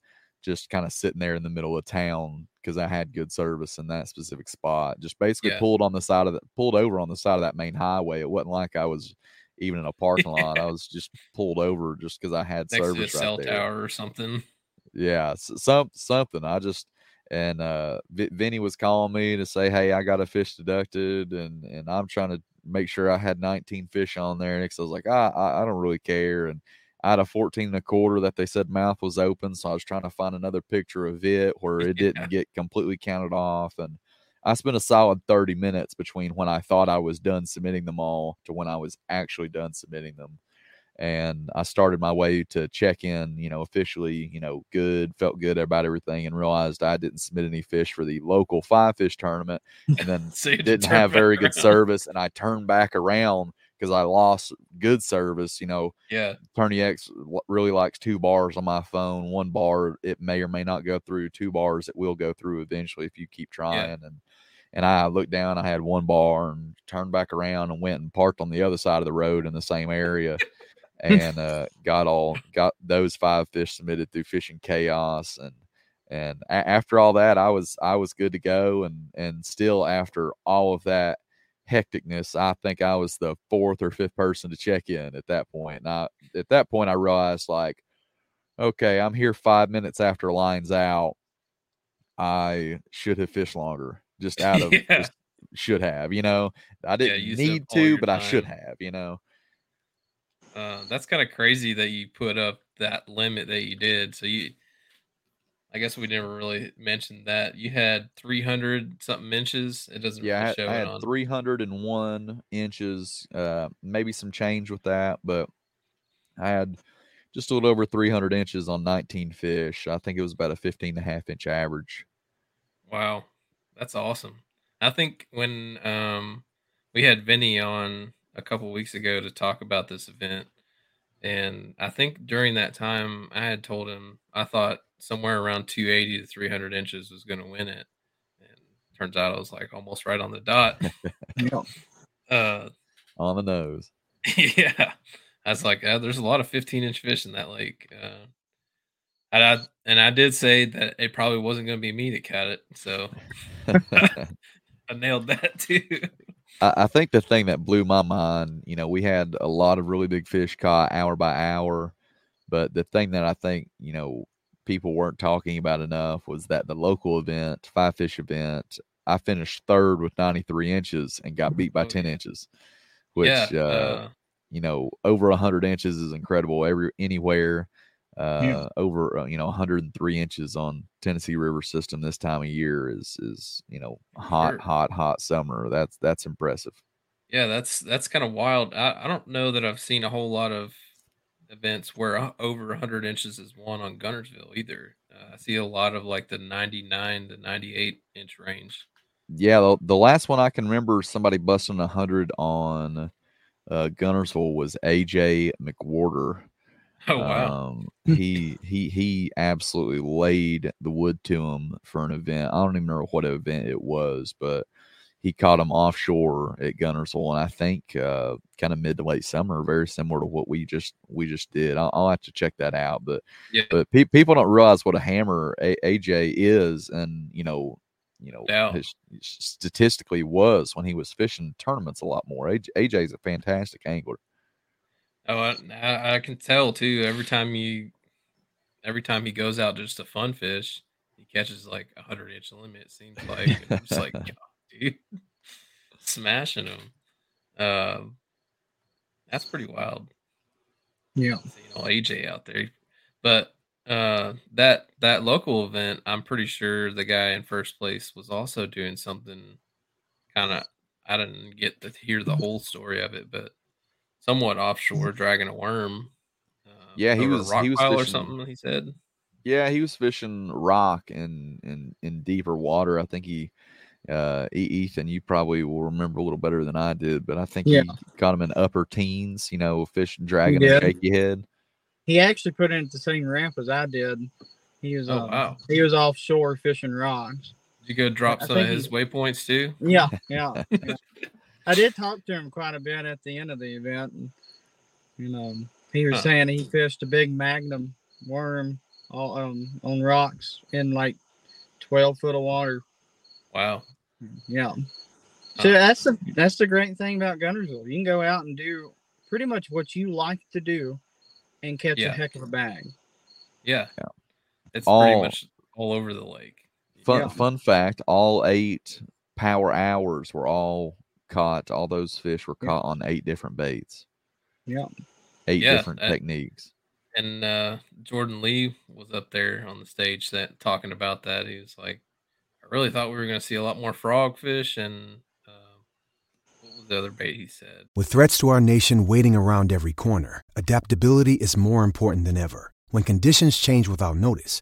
just kind of sitting there in the middle of town because I had good service in that specific spot. Just basically Yeah. pulled on the side of the pulled over on the side of that main highway. It wasn't like I was even in a parking lot. I was just pulled over just because I had next to a service cell right there tower or something. yeah some something i just and uh vinny was calling me to say hey i got a fish deducted and and i'm trying to make sure i had 19 fish on there And i was like I, I i don't really care and i had a 14 and a quarter that they said mouth was open so i was trying to find another picture of it where it Yeah. didn't get completely counted off and i spent a solid 30 minutes between when i thought i was done submitting them all to when i was actually done submitting them and I started my way to check in, you know, officially, you know, good, felt good about everything, and realized I didn't submit any fish for the local five fish tournament, and then So didn't have very good service, and I turned back around because I lost good service. You know, Yeah. TourneyX really likes two bars on my phone. One bar it may or may not go through. Two bars it will go through eventually if you keep trying. And and I looked down, I had one bar and turned back around and went and parked on the other side of the road in the same area. and uh, got all got those five fish submitted through fishing chaos and and a- after all that i was i was good to go and and still after all of that hecticness i think i was the fourth or fifth person to check in at that point. and I, at that point i realized like okay i'm here five minutes after lines out i should have fished longer just out of Yeah. just should have you know i didn't up need to but i should have you know Uh, that's kind of crazy that you put up that limit that you did. So you, I guess we never really mentioned that you had 300 something inches. It doesn't Yeah, I really had, I it had 301 inches, uh, maybe some change with that, but I had just a little over 300 inches on 19 fish. I think it was about a 15 and a half inch average. Wow, that's awesome. I think when um we had Vinny on a couple weeks ago to talk about this event, and I think during that time I had told him I thought somewhere around 280 to 300 inches was going to win it, and turns out I was like almost right on the dot. uh, On the nose. yeah, I was like, uh, there's a lot of 15 inch fish in that lake. Uh, and I and I did say that it probably wasn't going to be me that caught it, so I nailed that too. I, I think the thing that blew my mind, you know, we had a lot of really big fish caught hour by hour, but the thing that I think, you know, people weren't talking about enough was that the local event, five fish event, I finished third with 93 inches and got beat by Oh, 10 inches, which, yeah, uh, uh, you know, over 100 inches is incredible every anywhere. Uh, over uh, you know 103 inches on Tennessee River system this time of year is is you know hot Sure. hot hot summer. That's that's impressive. yeah, that's that's kind of wild. I, I don't know that I've seen a whole lot of events where over 100 inches is won on Guntersville either. Uh, I see a lot of like the 99 to 98 inch range. Yeah, the, the last one I can remember somebody busting 100 on uh, Guntersville was AJ McWhorter. Oh wow, Um, he he he absolutely laid the wood to him for an event. I don't even know what event it was, but he caught him offshore at Guntersville, and I think uh, kind of mid to late summer, very similar to what we just we just did. I'll, I'll have to check that out, but Yeah. but pe- people don't realize what a hammer a- AJ is, and you know, you know, Yeah. his, statistically was when he was fishing tournaments a lot more. AJ, AJ is a fantastic angler. Oh, I, I, can tell too. Every time you, every time he goes out just to fun fish, he catches like a hundred inch limit. It seems like just like, God, dude, smashing them. Um, that's pretty wild. Yeah. AJ out there. But uh that that local event, I'm pretty sure the guy in first place was also doing something kind of I didn't get to hear the whole story of it, but somewhat offshore dragging a worm. Uh, Yeah, he over a was- rock he was pile or fishing- something. He said, Yeah, he was fishing rock in in in deeper water. I think he uh E- Ethan, you probably will remember a little better than I did, but I think Yeah. he caught him in upper teens, you know, fish dragging did. a shaky head. He actually put in at the same ramp as I did. He was Oh, uh, wow. he was offshore fishing rocks. "Did you go drop I some of think he- his waypoints too?" Yeah, yeah. yeah. I did talk to him quite a bit at the end of the event, and you know, he was Huh. saying he fished a big magnum worm all um, on rocks in like twelve foot of water. Wow. Yeah. Huh. So that's the that's the great thing about Guntersville. You can go out and do pretty much what you like to do, and catch Yeah. a heck of a bag. Yeah. Yeah. It's All- pretty much all over the lake. Fun Yeah. fun fact, all eight power hours were all caught, all those fish were Yeah. caught on eight different baits. Yeah. Eight Yeah, different techniques. and uh Jordan Lee was up there on the stage that talking about that. He was like, I really thought we were going to see a lot more frogfish and uh, what was the other bait he said? With threats to our nation waiting around every corner, adaptability is more important than ever. When conditions change without notice,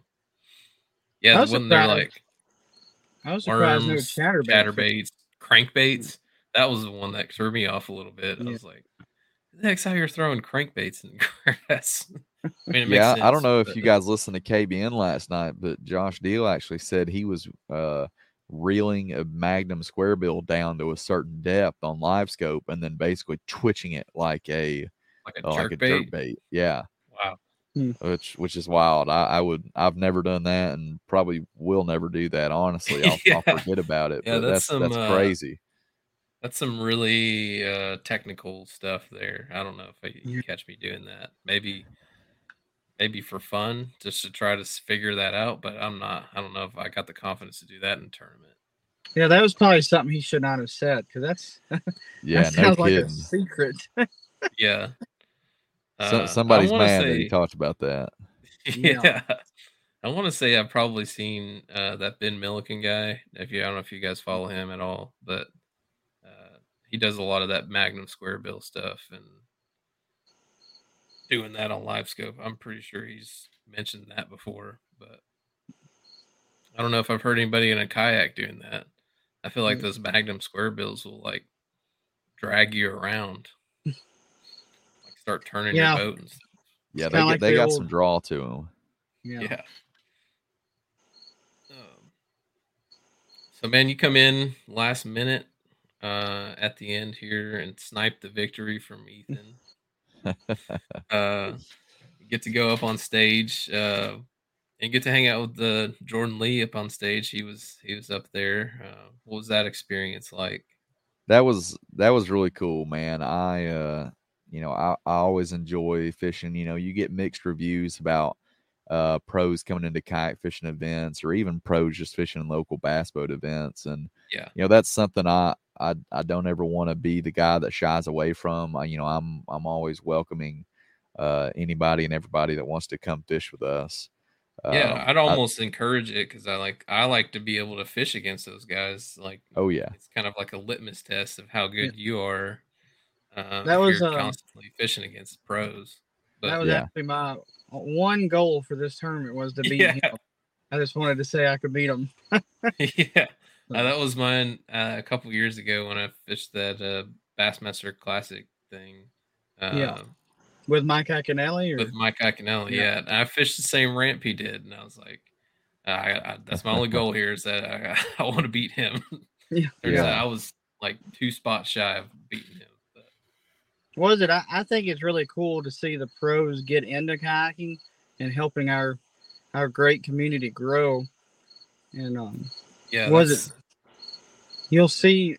yeah, I the one they're like I was surprised no worms, chatterbait. chatterbaits, crankbaits. That was the one that threw me off a little bit. I was like, "Who the heck's out here throwing crankbaits in the grass?" I mean, it makes Yeah, I don't know if you guys listened to KBN last night, but Josh Deal actually said he was uh, reeling a Magnum square bill down to a certain depth on live scope and then basically twitching it like a like a uh, like a bait. jerk bait. Yeah, Wow. which which is wild. I, I would I've never done that and probably will never do that. Honestly, I'll, Yeah. I'll forget about it. Yeah, but that's that's some, that's uh, crazy. That's some really uh, technical stuff there. I don't know if I, you catch me doing that. Maybe, maybe for fun, just to try to figure that out. But I'm not. I don't know if I got the confidence to do that in tournament. Yeah, that was probably something he should not have said because that's Yeah, that no sounds like kidding. a secret. Yeah. So- Uh, somebody's wanna mad that he talked about that. Yeah. Yeah. I want to say I've probably seen uh, that Ben Milliken guy. If you, I don't know if you guys follow him at all, but uh, he does a lot of that Magnum Square Bill stuff and doing that on Live Scope. I'm pretty sure he's mentioned that before, but I don't know if I've heard anybody in a kayak doing that. I feel like Mm. those Magnum Square Bills will like drag you around, like start turning Yeah. your boat and stuff. Yeah, they get, like they the got some draw to them. Yeah. Yeah. Um, so man, you come in last minute uh at the end here and snipe the victory from Ethan. uh you get to go up on stage uh and get to hang out with the Jordan Lee up on stage. He was he was up there. Uh, what was that experience like? that was that was really cool, man. I uh you know, I, I always enjoy fishing. You know, you get mixed reviews about uh pros coming into kayak fishing events or even pros just fishing in local bass boat events. And Yeah. you know, that's something I I, I don't ever want to be the guy that shies away from. I, you know, I'm I'm always welcoming uh anybody and everybody that wants to come fish with us. Yeah, Um, I'd I- almost encourage it because I like I like to be able to fish against those guys. Like, oh yeah. it's kind of like a litmus test of how good you are. Um, That was, you're uh, constantly fishing against pros. that was yeah. actually my one goal for this tournament was to beat Yeah. him. I just wanted to say I could beat him. yeah, uh, that was mine uh, a couple years ago when I fished that uh, Bassmaster Classic thing. Uh, Yeah. with Mike Iaconelli. Or with Mike Iaconelli. Yeah. Yeah, I fished the same ramp he did, and I was like, I, I, that's my only goal here is that I, I want to beat him. Yeah. Yeah. out I was like two spots shy of beating him. Is it? I, I think it's really cool to see the pros get into kayaking and helping our our great community grow. And um, yeah, Was that's- it- you'll see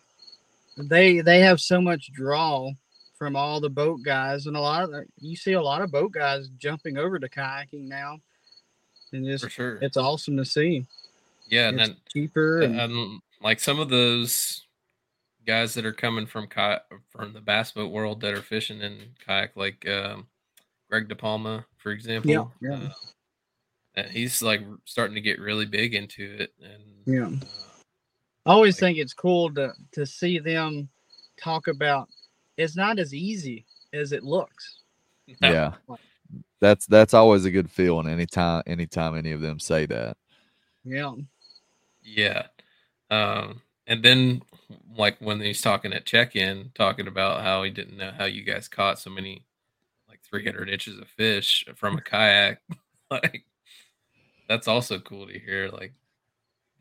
they they have so much draw from all the boat guys and a lot of you see a lot of boat guys jumping over to kayaking now and just for sure? it's awesome to see yeah, and then cheaper and and like some of those guys that are coming from kayak from the bass boat world that are fishing in kayak, like um, Greg DePalma, for example. yeah. uh, and he's like starting to get really big into it, and Yeah. uh, i always like- think it's cool to to see them talk about it's not as easy as it looks no, Yeah. That's that's always a good feeling anytime anytime any of them say that. yeah Yeah. Um, and then like when he's talking at check-in, talking about how he didn't know how you guys caught so many like 300 inches of fish from a kayak, like that's also cool to hear. Like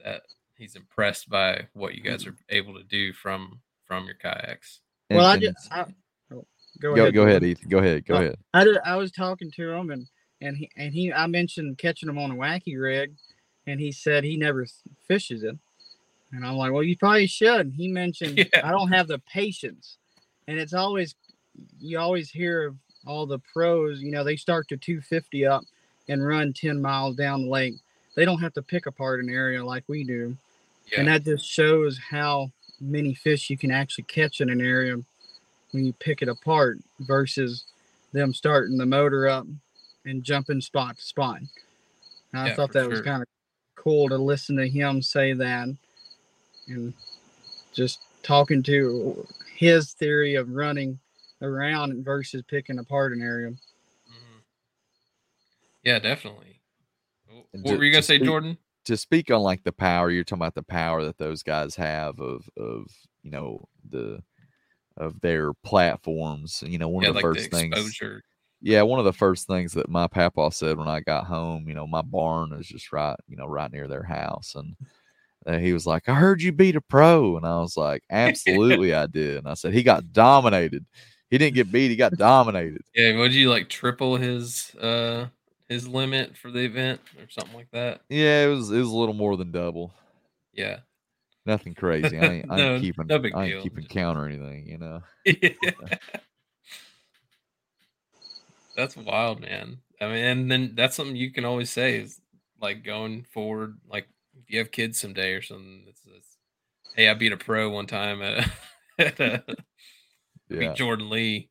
that he's impressed by what you guys are mm-hmm. able to do from from your kayaks. And- well i just I, oh, go, go ahead go ahead, Ethan. Go ahead. Go Oh, ahead. I did, I was talking to him and and he and he I mentioned catching him on a wacky rig, and he said he never fishes it, and I'm like, well, you probably should. He mentioned Yeah. I don't have the patience, and it's always you always hear of all the pros. You know, they start to 250 up and run 10 miles down the lake. They don't have to pick apart an area like we do, Yeah. and that just shows how many fish you can actually catch in an area when you pick it apart versus them starting the motor up and jumping spot to spot. And I Yeah, thought that was kind of cool to listen to him say that and just talking to his theory of running around versus picking apart an area. Mhm. Yeah, definitely. And What to- were you gonna say, speak- Jordan? to speak on like the power you're talking about the power that those guys have of of you know the of their platforms you know one Yeah, of the like first the things yeah one of the first things that my papa said when i got home you know my barn is just right you know right near their house and uh, he was like i heard you beat a pro and i was like absolutely i did and i said he got dominated he didn't get beat he got dominated Yeah, would you like triple his uh his limit for the event or something like that? yeah it was it was a little more than double Yeah. nothing crazy i ain't, I ain't keeping no big i ain't deal. keeping count or anything you know that's wild, man. I mean, and then that's something you can always say is like going forward, like if you have kids someday or something, it's, it's hey, I beat a pro one time at, at a, yeah beat Jordan Lee,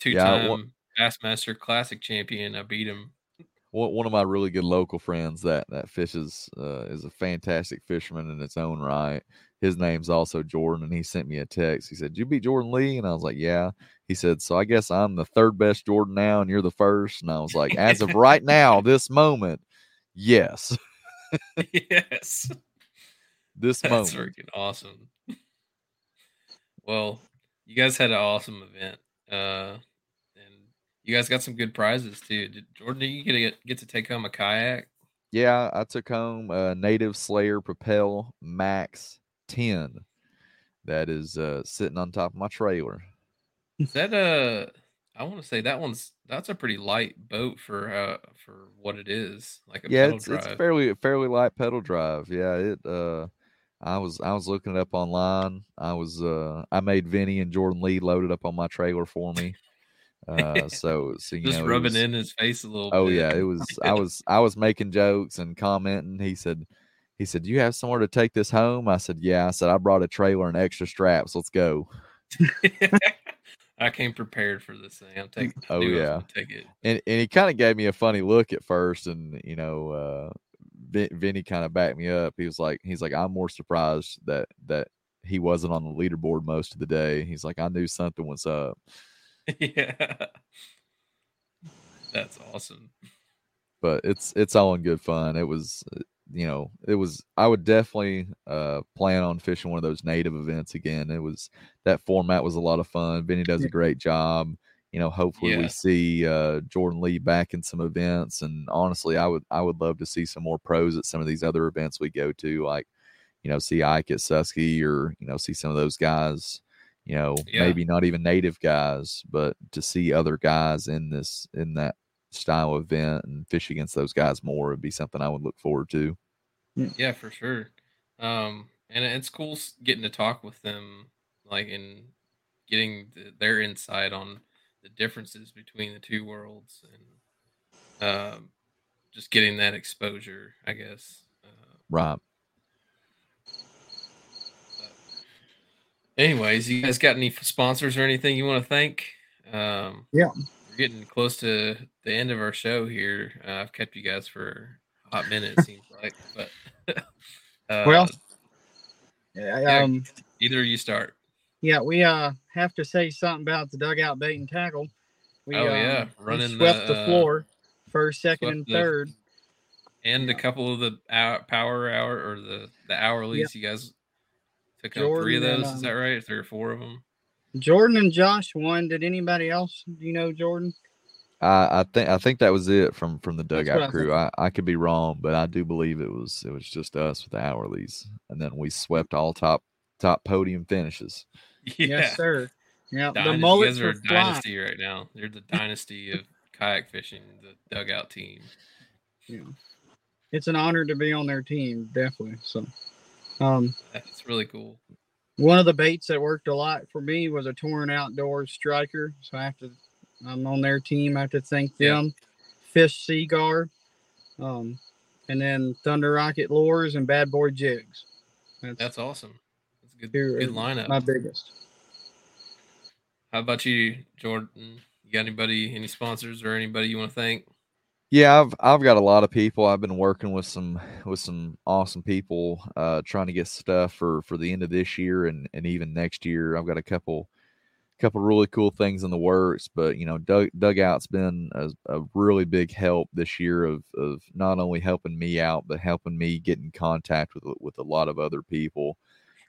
two Yeah, time what- Bassmaster Classic champion. I beat him. one, one of my really good local friends that that fishes uh, is a fantastic fisherman in its own right. His name's also Jordan, and he sent me a text. He said, "Did you beat Jordan Lee?" And I was like, "Yeah." He said, "So I guess I'm the third best Jordan now, and you're the first. And I was like, "As of right now, this moment, yes, yes. this That's moment." freaking awesome. Well, you guys had an awesome event. Uh and you guys got some good prizes too. Did, Jordan, did you get to get to take home a kayak? Yeah, I took home a Native Slayer Propel Max 10 that is uh, sitting on top of my trailer. Is that uh I want to say that one's that's a pretty light boat for uh for what it is, like a yeah pedal it's, drive. it's fairly fairly light pedal drive yeah it uh I was I was looking it up online. I was uh I made Vinny and Jordan Lee load it up on my trailer for me. Uh so so you Just know rubbing was- in his face a little Oh bit. yeah, it was I was I was making jokes and commenting. He said he said, "You have somewhere to take this home?" I said, "Yeah." I said, "I brought a trailer and extra straps. Let's go." I came prepared for this thing. I'm taking. Oh, knew I was yeah. take it. And and he kind of gave me a funny look at first, and you know, uh, Vin, Vinny kind of backed me up. He was like, he's like, I'm more surprised that that he wasn't on the leaderboard most of the day. He's like, I knew something was up. yeah, that's awesome. but it's it's all in good fun. It was, uh, you know, it was. I would definitely uh plan on fishing one of those native events again. It was that format was a lot of fun. Vinny does a great job. You know, hopefully Yeah. we see uh Jordan Lee back in some events. And honestly, I would I would love to see some more pros at some of these other events we go to, like you know, see Ike at Susky or you know, see some of those guys. You know, Yeah. maybe not even native guys, but to see other guys in this in that style event and fish against those guys more would be something I would look forward to. Yeah, for sure. Um, and it's cool getting to talk with them, like, in getting the, their insight on the differences between the two worlds, and um, just getting that exposure, I guess. Uh, Right. anyways, you guys got any sponsors or anything you want to thank? Um, Yeah. We're getting close to the end of our show here. Uh, I've kept you guys for a hot minute, it seems like, but uh, Well, Yeah, um, either you start. yeah, we uh have to say something about the dugout bait and tackle. We, Oh, um, yeah, we running swept the, the, uh, floor first, second, and the- third. and a couple of the hour, power hour or the the hour hourlies. You guys took on three of Jordan and, those. Is um, that right? Three or four of them. Jordan and Josh won. Did anybody else? Do you know Jordan? I, I think I think that was it from from the dugout I crew. I, I could be wrong, but I do believe it was it was just us with the hourlies, and then we swept all top top podium finishes. Yeah, Yes, sir. Yeah, the Dynasty- you mullets guys are were a dynasty right now. You're the dynasty of kayak fishing, the dugout team. Yeah. It's an honor to be on their team, definitely. So, um, That's really cool. One of the baits that worked a lot for me was a torn outdoors striker. So I have to, I'm on their team. I have to thank Yeah. them. Fish Seaguar, um, and then Thunder Rocket Lures and Bad Boy Jigs. That's, That's awesome. That's a good good lineup. My biggest. How about you, Jordan? You got anybody, any sponsors or anybody you want to thank? Yeah, I've I've got a lot of people. I've been working with some with some awesome people, uh, trying to get stuff for for the end of this year and and even next year. I've got a couple couple really cool things in the works, but you know, Dug, Dugout's been a, a really big help this year of of not only helping me out, but helping me get in contact with with a lot of other people.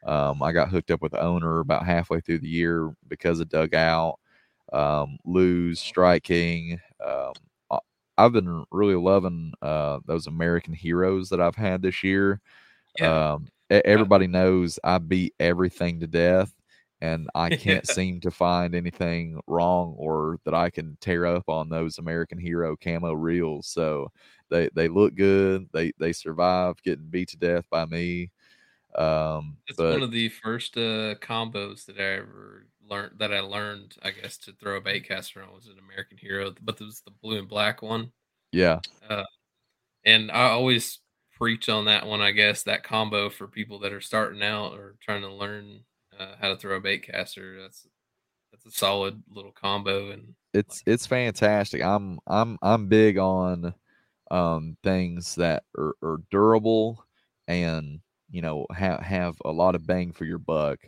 Um, I got hooked up with the owner about halfway through the year because of Dugout, um, Lew's, Strike King. Um, I've been really loving uh, those American heroes that I've had this year. Yeah. Um, everybody knows I beat everything to death, and I can't seem to find anything wrong or that I can tear up on those American Hero camo reels. So they they look good. They they survive getting beat to death by me. Um, That's but one of the first uh, combos that I ever learned. That I learned, I guess, to throw a bait caster on was an American Hero, but it was the blue and black one. yeah, Uh, and I always preach on that one. I guess that combo for people that are starting out or trying to learn uh, how to throw a bait caster. That's that's a solid little combo. And it's it's fantastic. I'm I'm I'm big on um things that are, are durable and you know have have a lot of bang for your buck.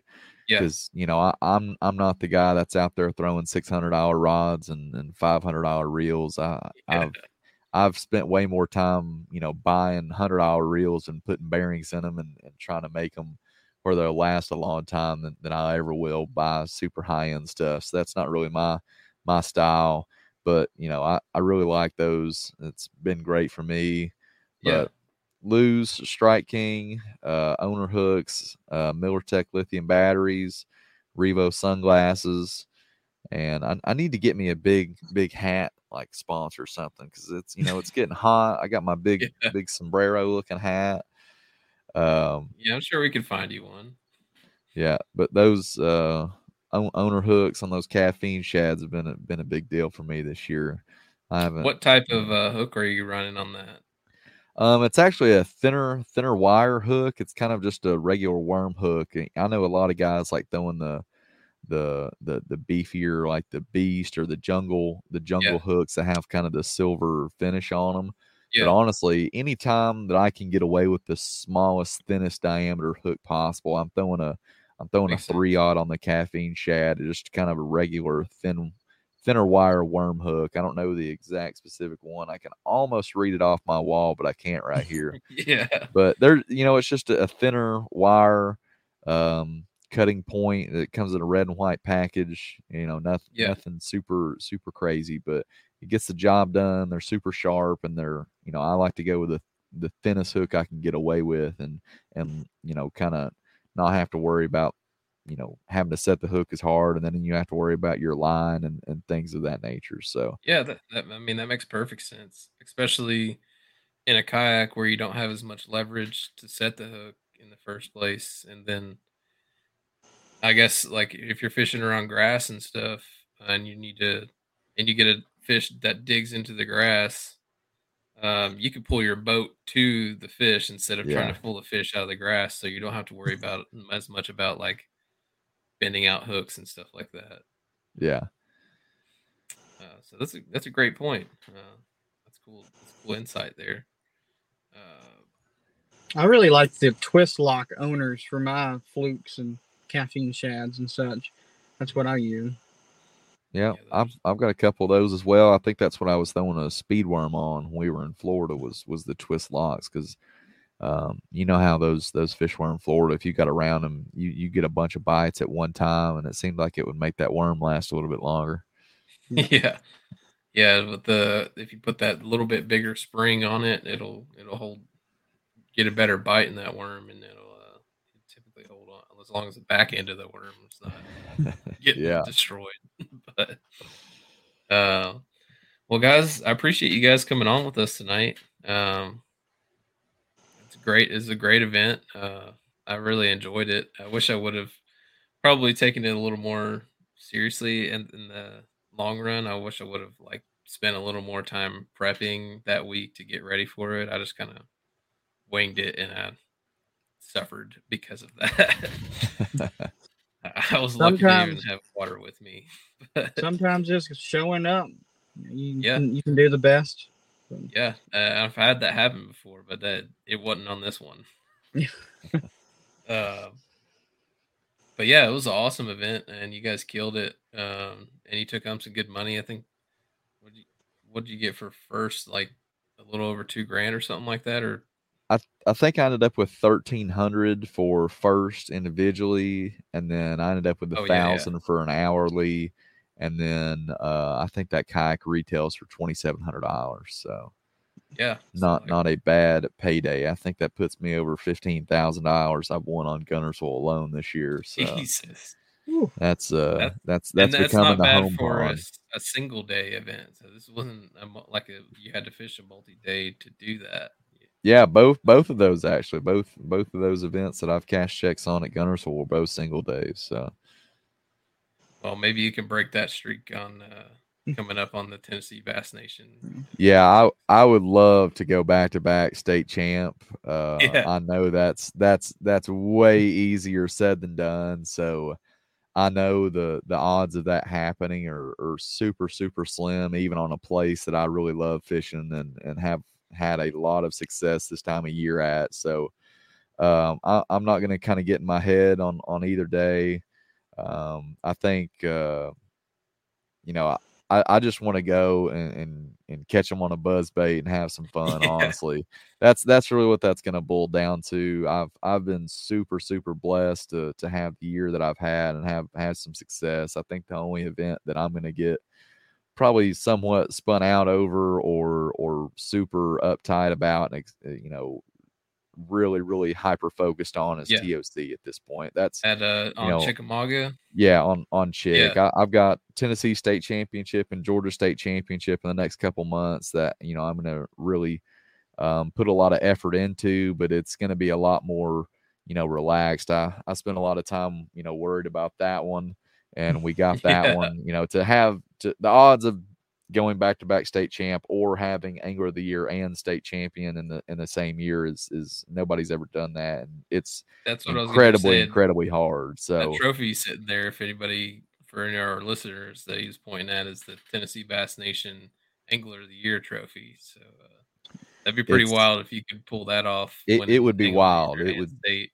Yeah, Because you know I, I'm I'm not the guy that's out there throwing six hundred dollar rods and, and five hundred dollar reels. I yeah, I've I've spent way more time you know buying hundred dollar reels and putting bearings in them and, and trying to make them where they'll last a long time than, than I ever will buy super high end stuff. So that's not really my my style. But you know I, I really like those. It's been great for me. yeah. Lew's, Strike King, uh, Owner Hooks, uh, Miller Tech lithium batteries, Revo sunglasses, and I, I need to get me a big, big hat like sponsor or something because it's you know it's getting hot. I got my big, Yeah. big sombrero looking hat. Um, yeah, I'm sure we can find you one. Yeah, but those uh, owner hooks on those caffeine shads have been a, been a big deal for me this year. I haven't. What type of uh, hook are you running on that? Um, it's actually a thinner thinner wire hook. It's kind of just a regular worm hook. I know a lot of guys like throwing the the the the beefier like the beast or the jungle the jungle yeah. hooks that have kind of the silver finish on them. Yeah. But honestly, anytime that I can get away with the smallest, thinnest diameter hook possible, I'm throwing a I'm throwing Makes a three odd on the caffeine shad, just kind of a regular thin thinner wire worm hook. I don't know the exact specific one. I can almost read it off my wall, but I can't right here. yeah. But there, you know, it's just a, thinner wire um, cutting point that comes in a red and white package. You know, nothing, yeah. nothing super, super crazy, but it gets the job done. They're super sharp, and they're, you know, I like to go with the the thinnest hook I can get away with, and and you know, kind of not have to worry about you know having to set the hook is hard and then you have to worry about your line and, and things of that nature so yeah that, that, i mean that makes perfect sense especially in a kayak where you don't have as much leverage to set the hook in the first place and then i guess like if you're fishing around grass and stuff and you need to and you get a fish that digs into the grass um, you can pull your boat to the fish instead of yeah. trying to pull the fish out of the grass so you don't have to worry about as much about like bending out hooks and stuff like that. Yeah. Uh, so that's a that's a great point. Uh, that's cool. That's cool insight there. Uh, I really like the twist lock owners for my flukes and caffeine shads and such. That's what I use. Yeah, yeah I've I've got a couple of those as well. I think that's what I was throwing a speed worm on when we were in Florida was was the twist locks because um, you know how those those fish were in Florida. If you got around them, you you get a bunch of bites at one time, and it seemed like it would make that worm last a little bit longer. Yeah, yeah. But the if you put that little bit bigger spring on it, it'll it'll hold get a better bite in that worm, and it'll uh, typically hold on as long as the back end of the worm is not getting yeah. destroyed. but uh, well, guys, I appreciate you guys coming on with us tonight. Um, great. It's a great event. Uh, I really enjoyed it. I wish I would have probably taken it a little more seriously in, in the long run. I wish I would have like spent a little more time prepping that week to get ready for it. I just kind of winged it and I suffered because of that. I was lucky to even have water with me. sometimes just showing up, you, yeah. Can, you can do the best. Yeah, uh, I've had that happen before, but that it wasn't on this one. uh, but yeah, it was an awesome event, and you guys killed it. Um, and you took home some good money. I think. What you what did you get for first? Like a little over two grand or something like that, or I I think I ended up with thirteen hundred for first individually, and then I ended up with a oh, thousand yeah, yeah. for an hourly, and then uh, I think that kayak retails for twenty seven hundred dollars. So yeah, not not a bad payday. I think that puts me over fifteen thousand dollars I've won on Guntersville alone this year. So Jesus. That's uh, that, that's that's, that's becoming the home for a, a, single day event. So this wasn't a, like a you had to fish a multi day to do that. Yeah, both both of those actually, both both of those events that I've cashed checks on at Guntersville were both single days. So well, maybe you can break that streak on uh, coming up on the Tennessee Bass Nation. Yeah, I I would love to go back to back state champ. Uh, yeah. I know that's that's that's way easier said than done. So I know the the odds of that happening are, are super super slim, even on a place that I really love fishing and and have had a lot of success this time of year at. So um, I, am not going to kind of get in my head on on either day. Um, I think, uh, you know, I, I just want to go and, and, and catch them on a buzz bait and have some fun. Yeah. Honestly, that's that's really what that's going to boil down to. I've I've been super super blessed to to have the year that I've had and have had some success. I think the only event that I'm going to get probably somewhat spun out over or or super uptight about, you know, really, really hyper focused on is yeah. TOC at this point. That's at uh on know, Chickamauga. Yeah, on on Chick. Yeah. I, have got Tennessee State Championship and Georgia State Championship in the next couple months that you know I'm going to really um, put a lot of effort into, but it's going to be a lot more, you know, relaxed. I I spent a lot of time, you know, worried about that one, and we got that Yeah. one. You know, to have to, the odds of going back to back state champ or having angler of the year and state champion in the in the same year is is nobody's ever done that, and it's That's what I was incredibly incredibly hard. So That trophy sitting there, if anybody for any of our listeners that he's pointing at, is the Tennessee Bass Nation Angler of the Year trophy. So uh, that'd be pretty It's- wild if you could pull that off. It- it would be Angler of the wild. It would- state,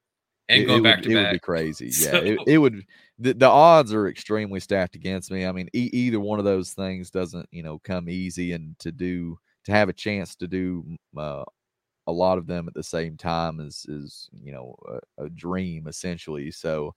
and it, going it back would, to it back. would be crazy. Yeah, So- it, it would. The, the odds are extremely stacked against me. I mean, e- either one of those things doesn't, you know, come easy, and to do to have a chance to do uh, a lot of them at the same time is is you know a, a dream essentially. So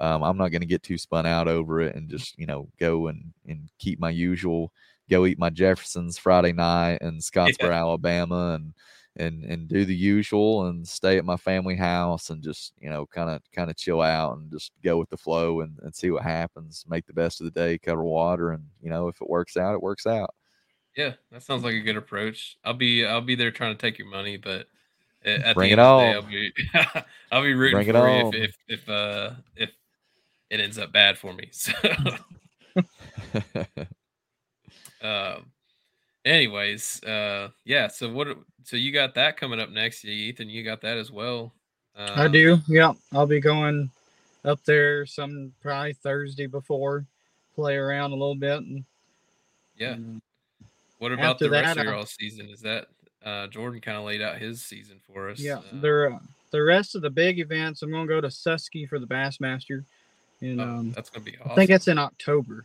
um, I'm not going to get too spun out over it and just you know go and and keep my usual go eat my Jeffersons Friday night in Scottsboro, Alabama, and and and do the usual and stay at my family house and just you know kind of kind of chill out and just go with the flow and, and see what happens make the best of the day cover water and you know if it works out it works out Yeah, that sounds like a good approach. I'll be I'll be there trying to take your money, but at Bring the end of the day. I'll be I'll be rooting Bring it for you on. if, if if uh if it ends up bad for me. So um anyways, uh yeah, so what so you got that coming up next, Ethan, you got that as well. Uh, I do. Yeah, I'll be going up there some probably Thursday before, play around a little bit. And, Yeah. and, What about the rest that, of your all season? Is that uh Jordan kind of laid out his season for us? yeah. uh, the the rest of the big events, I'm going to go to Susky for the Bassmaster. And oh, um, that's gonna be awesome. I think it's in October.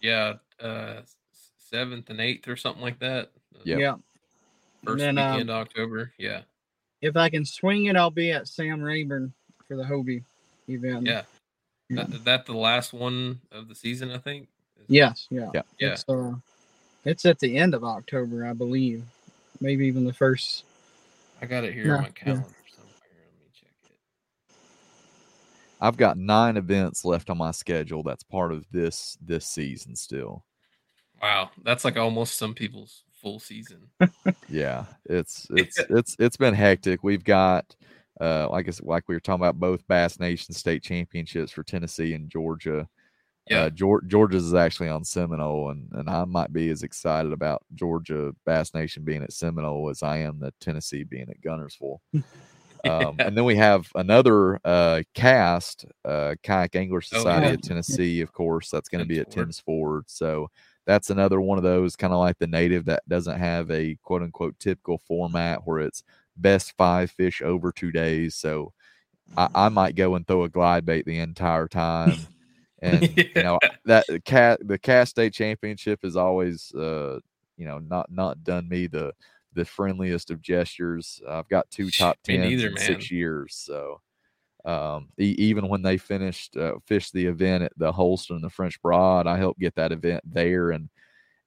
yeah, uh seventh and eighth or something like that. Yep. Yeah. First then, um, weekend of October. Yeah. If I can swing it, I'll be at Sam Rayburn for the Hobie event. Yeah. Yeah. That, that the last one of the season, I think. Is- Yes. Yeah. Yeah. Yeah. It's, uh, it's at the end of October, I believe. Maybe even the first. I got it here Yeah, on my yeah. calendar somewhere. Let me check it. i've got nine events left on my schedule that's part of this this season still Wow, that's like almost some people's full season. yeah it's it's it's it's been hectic we've got uh like I s- like we were talking about both bass nation state championships for tennessee and georgia Yeah. uh, Geor- Georgia's is actually on Seminole, and and I might be as excited about Georgia Bass Nation being at Seminole as I am the Tennessee being at Guntersville. Um, And then we have another uh, cast, uh, Kayak Angler Society yeah. of Tennessee, of course. That's going to be at Tim's Ford. Tim's Ford. So that's another one of those kind of like the native that doesn't have a quote unquote typical format where it's best five fish over two days. So I, I might go and throw a glide bait the entire time. And you know that the cat the cast state championship is always uh you know not not done me the the friendliest of gestures. I've got two top tens neither, in six years, so um e- even when they finished uh, fished the event at the Holston and the French Broad, I helped get that event there and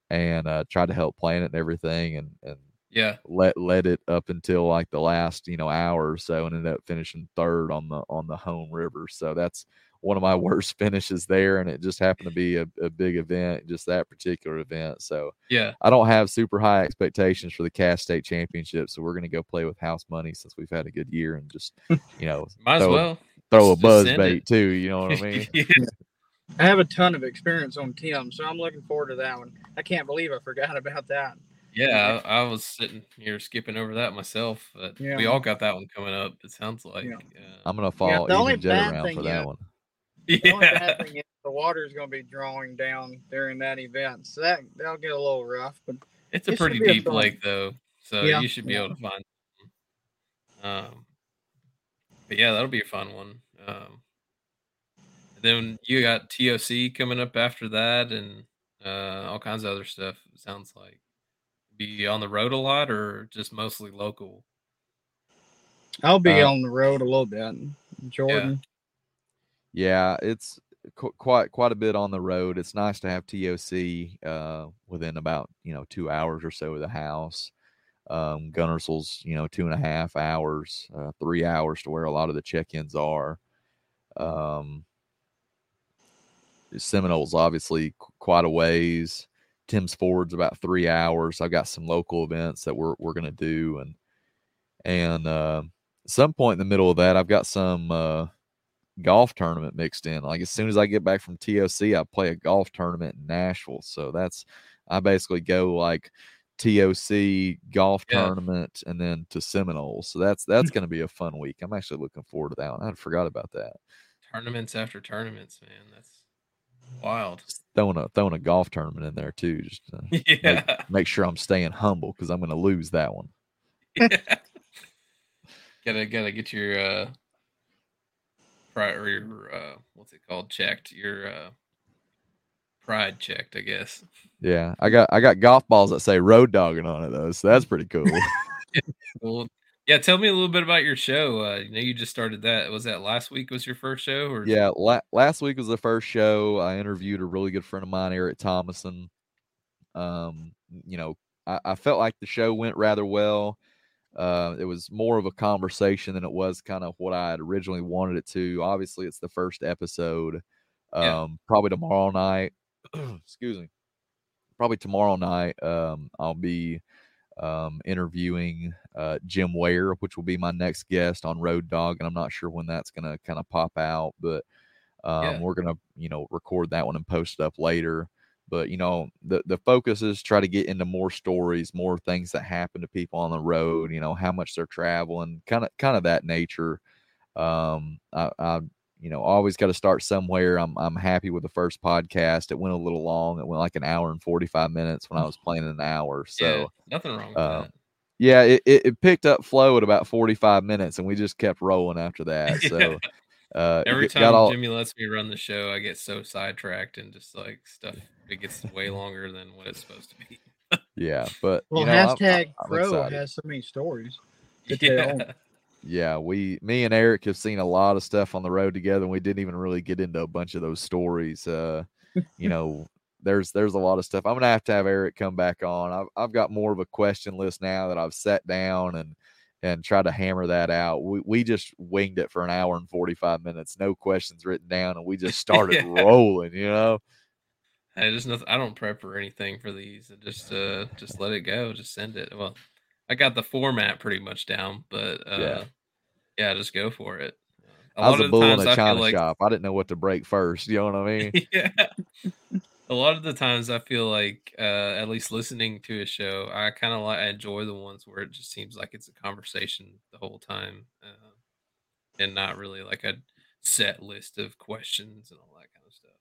and uh, tried to help plan it and everything and and Yeah. let let it up until like the last you know hour or so and ended up finishing third on the on the home river so that's one of my worst finishes there and it just happened to be a, a big event just that particular event so Yeah. i don't have super high expectations for the cast state championship so we're going to go play with house money since we've had a good year and just you know Might as throw, a- well. throw a Just- just buzz bait it. too you know what i mean Yeah. I have a ton of experience on Tim, so I'm looking forward to that one. I can't believe I forgot about that. Yeah, I, I was sitting here skipping over that myself, but yeah. we all got that one coming up. It sounds like. Yeah. Uh, i'm going to follow the even Jed bad around thing for that is- one The only yeah. is the water is going to be drawing down during that event, so that that'll get a little rough. But It's a It pretty be a deep lake though, so Yeah, you should be yeah. able to find. Um, but yeah, that'll be a fun one. Um, then you got TOC coming up after that, and uh, all kinds of other stuff. It sounds like be on the road a lot, or just mostly local. I'll be Uh, on the road a little bit. Jordan, Yeah, it's qu- quite quite a bit on the road. It's nice to have TOC uh, within about you know two hours or so of the house. Um, you know two and a half hours, uh, three hours to where a lot of the check-ins are. Um, Seminole's obviously qu- quite a ways. Tim's Ford's about three hours. I've got some local events that we're we're gonna do, and and uh, some point in the middle of that, I've got some uh, golf tournament mixed in. Like as soon as I get back from TOC, I play a golf tournament in Nashville. So that's I basically go like TOC golf Yeah. tournament and then to Seminoles. So that's that's going to be a fun week. I'm actually looking forward to that one. I forgot about that. Tournaments after tournaments, man. That's wild. Just throwing a throwing a golf tournament in there too, just to Yeah. make, make sure I'm staying humble because I'm going to lose that one. Yeah. gotta gotta get your uh pride or your uh what's it called checked your uh pride checked i guess Yeah, I got I got golf balls that say road dogging on it though, so that's pretty cool. well yeah tell me a little bit about your show uh you know you just started that was that last week was your first show or yeah, la- last week was the first show. I interviewed a really good friend of mine, Eric Thomason. Um, you know, I, I felt like the show went rather well. Uh, it was more of a conversation than it was kind of what I had originally wanted it to. Obviously, it's the first episode. Um, Yeah. probably tomorrow night. excuse me. Probably tomorrow night. Um, I'll be um, interviewing uh, Jim Ware, which will be my next guest on Road Dog, and I'm not sure when that's gonna kind of pop out, but um, Yeah. we're gonna you know record that one and post it up later. But you know the the focus is try to get into more stories, more things that happen to people on the road. You know how much they're traveling, kind of kind of that nature. Um, I, I you know always got to start somewhere. I'm I'm happy with the first podcast. It went a little long. It went like an hour and 45 minutes when I was playing an hour. So yeah, nothing wrong with uh, that yeah, it, it, it picked up flow at about 45 minutes and we just kept rolling after that. So uh every time jimmy lets me run the show i get so sidetracked and just like stuff it gets way longer than what it's supposed to be yeah, but Well, you know, I'm- hashtag I'm Crow has so many stories. to tell. yeah Yeah, we me and Eric have seen a lot of stuff on the road together and we didn't even really get into a bunch of those stories. Uh you know, there's there's a lot of stuff. I'm gonna have to have Eric come back on. I've I've got more of a question list now that I've sat down and and tried to hammer that out. We we just winged it for an hour and 45 minutes, no questions written down, and we just started Yeah. rolling, you know. I just nothing. I don't prep or anything for these. I just uh just let it go. Just send it. Well, I got the format pretty much down, but uh Yeah. yeah, just go for it. A I was lot a bull in a I china like shop. I didn't know what to break first. You know what I mean? yeah. A lot of the times I feel like uh at least listening to a show, I kind of like I enjoy the ones where it just seems like it's a conversation the whole time. Uh, and not really like a set list of questions and all that kind of stuff.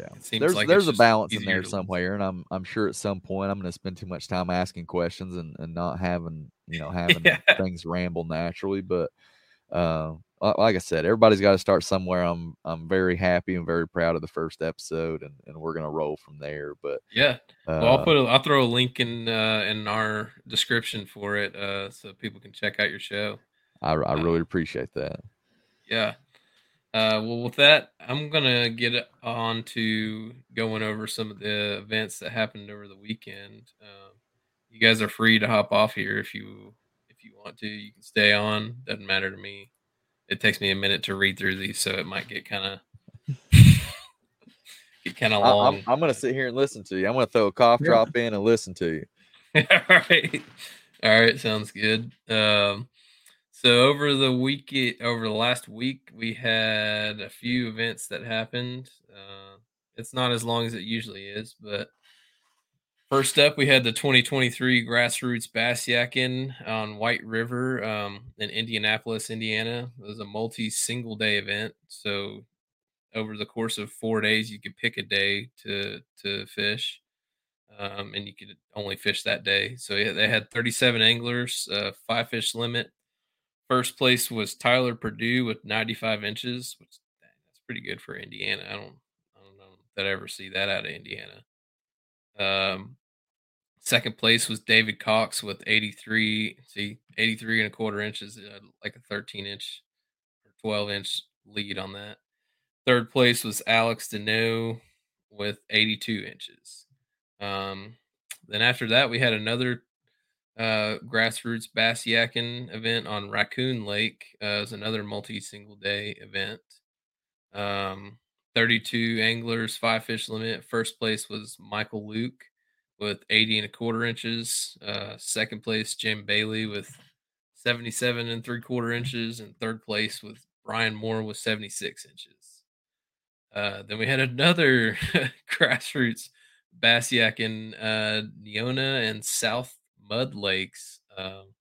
Yeah. There's like there's a balance in there somewhere, and I'm I'm sure at some point I'm going to spend too much time asking questions and, and not having you know having Yeah. things ramble naturally. But uh, like I said, everybody's got to start somewhere. I'm I'm very happy and very proud of the first episode, and, and we're going to roll from there. But Yeah. uh, I'll put a, I'll throw a link in uh, in our description for it, uh, so people can check out your show. I I really appreciate that. Yeah. Uh, well, with that, I'm gonna get on to going over some of the events that happened over the weekend. Um, you guys are free to hop off here if you if you want to. You can stay on. Doesn't matter to me. It takes me a minute to read through these, so it might get kind of get kind of long. I'm I'm to sit here and listen to you. I'm to throw a cough Yeah. drop in and listen to you. All right. All right. Sounds good. Um, so over the week, over the last week, we had a few events that happened. Uh, it's not as long as it usually is, but first up, we had the 2023 grassroots bass yakin on White River um, in Indianapolis, Indiana. It was a multi single day event. So over the course of four days, you could pick a day to to fish um, and you could only fish that day. So yeah, they had 37 anglers, uh, five fish limit. First place was Tyler Purdue with 95 inches, which that's pretty good for Indiana. I don't, I don't know that I ever see that out of Indiana. Um, second place was David Cox with 83. See, 83 and a quarter inches, uh, like a 13 inch or 12 inch lead on that. Third place was Alex Deneau with 82 inches. Um, then after that, we had another uh, grassroots bass yakin event on Raccoon Lake. Uh, was another multi single day event. Um, 32 anglers, five fish limit. First place was Michael Luke with 80 and a quarter inches. Uh, second place, Jim Bailey with 77 and three quarter inches. And third place with Brian Moore with 76 inches. Uh, then we had another grassroots bass yak in uh, Nyona and South Mud Lakes um,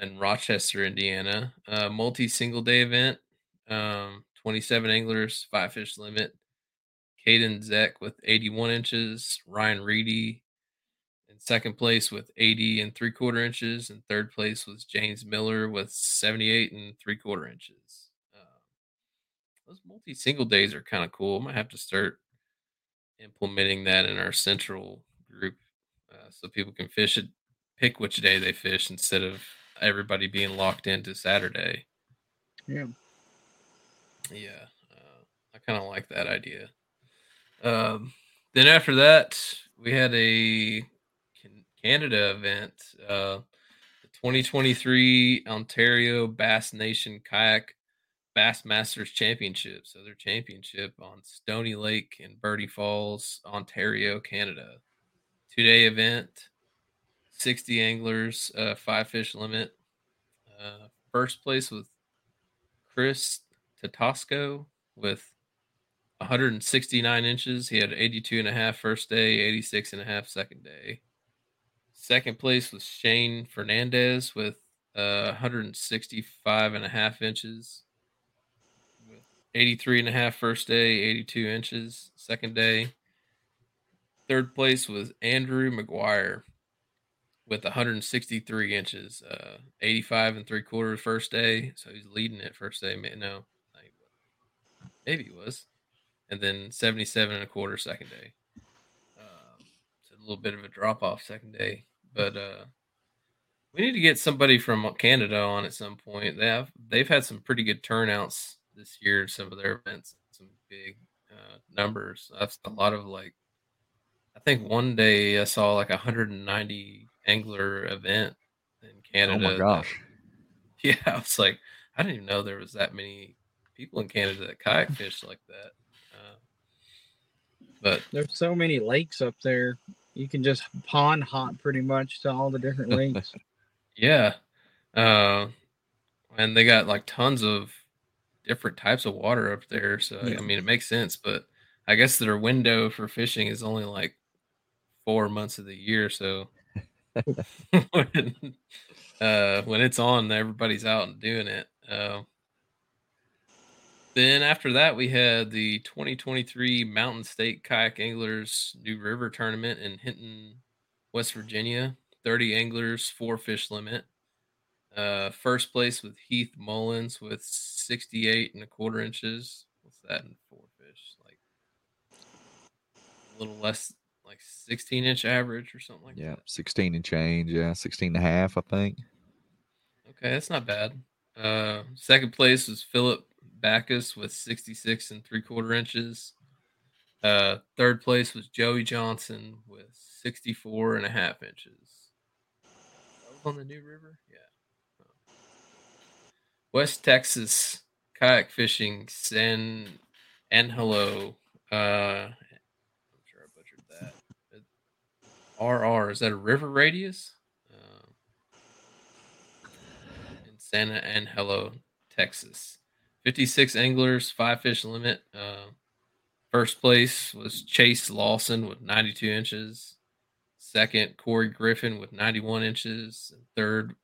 in Rochester, Indiana. Uh, multi single day event. Um, 27 anglers, five fish limit. Caden Zeck with 81 inches. Ryan Reedy in second place with 80 and three quarter inches. And third place was James Miller with 78 and three quarter inches. Uh, those multi single days are kind of cool. I might have to start implementing that in our central so people can fish it, pick which day they fish instead of everybody being locked into Saturday. Yeah. Yeah, uh, I kind of like that idea. Um, then after that, we had a Canada event, uh, the 2023 Ontario Bass Nation Kayak Bass Masters Championship. So their championship on Stony Lake in Burleigh Falls, Ontario, Canada. Two day event, 60 anglers, uh, five fish limit. Uh, first place with Chris Tatasco with 169 inches. He had 82 and a half first day, 86 and a half second day. Second place was Shane Fernandez with uh, 165 and a half inches. With 83 and a half first day, 82 inches second day. Third place was Andrew McGuire with 163 inches, uh, 85 and three quarters first day. So he's leading it first day. No, maybe he was, and then 77 and a quarter second day. Um, it's a little bit of a drop off second day, but uh, we need to get somebody from Canada on at some point. They have they've had some pretty good turnouts this year. Some of their events, some big uh, numbers. That's a lot of like. I think one day I saw like a 190 angler event in Canada. Oh my gosh! Yeah, I was like, I didn't even know there was that many people in Canada that kayak fish like that. Uh, but there's so many lakes up there. You can just pond hop pretty much to all the different lakes. yeah. Uh, and they got like tons of different types of water up there. So, yeah. I mean, it makes sense, but I guess their window for fishing is only like four months of the year. So, when, uh, when it's on, everybody's out and doing it. Uh, then after that, we had the 2023 Mountain State Kayak Anglers New River Tournament in Hinton, West Virginia. 30 anglers, four fish limit. Uh, first place with Heath Mullins with 68 and a quarter inches. What's that in four fish? Like a little less, like 16 inch average or something like that. yeah, 16 and change. Yeah, 16 and a half, I think. Okay, that's not bad. Uh, second place was Philip Backus with 66 and three quarter inches. Uh, third place was Joey Johnson with 64 and a half inches. That was on the New River? Yeah. West Texas kayak fishing, San Angelo. Uh, I'm sure I butchered that. RR, is that a river radius? Uh, in Santa Angelo, Texas. 56 anglers, five fish limit. Uh, first place was Chase Lawson with 92 inches. Second, Corey Griffin with 91 inches. And third,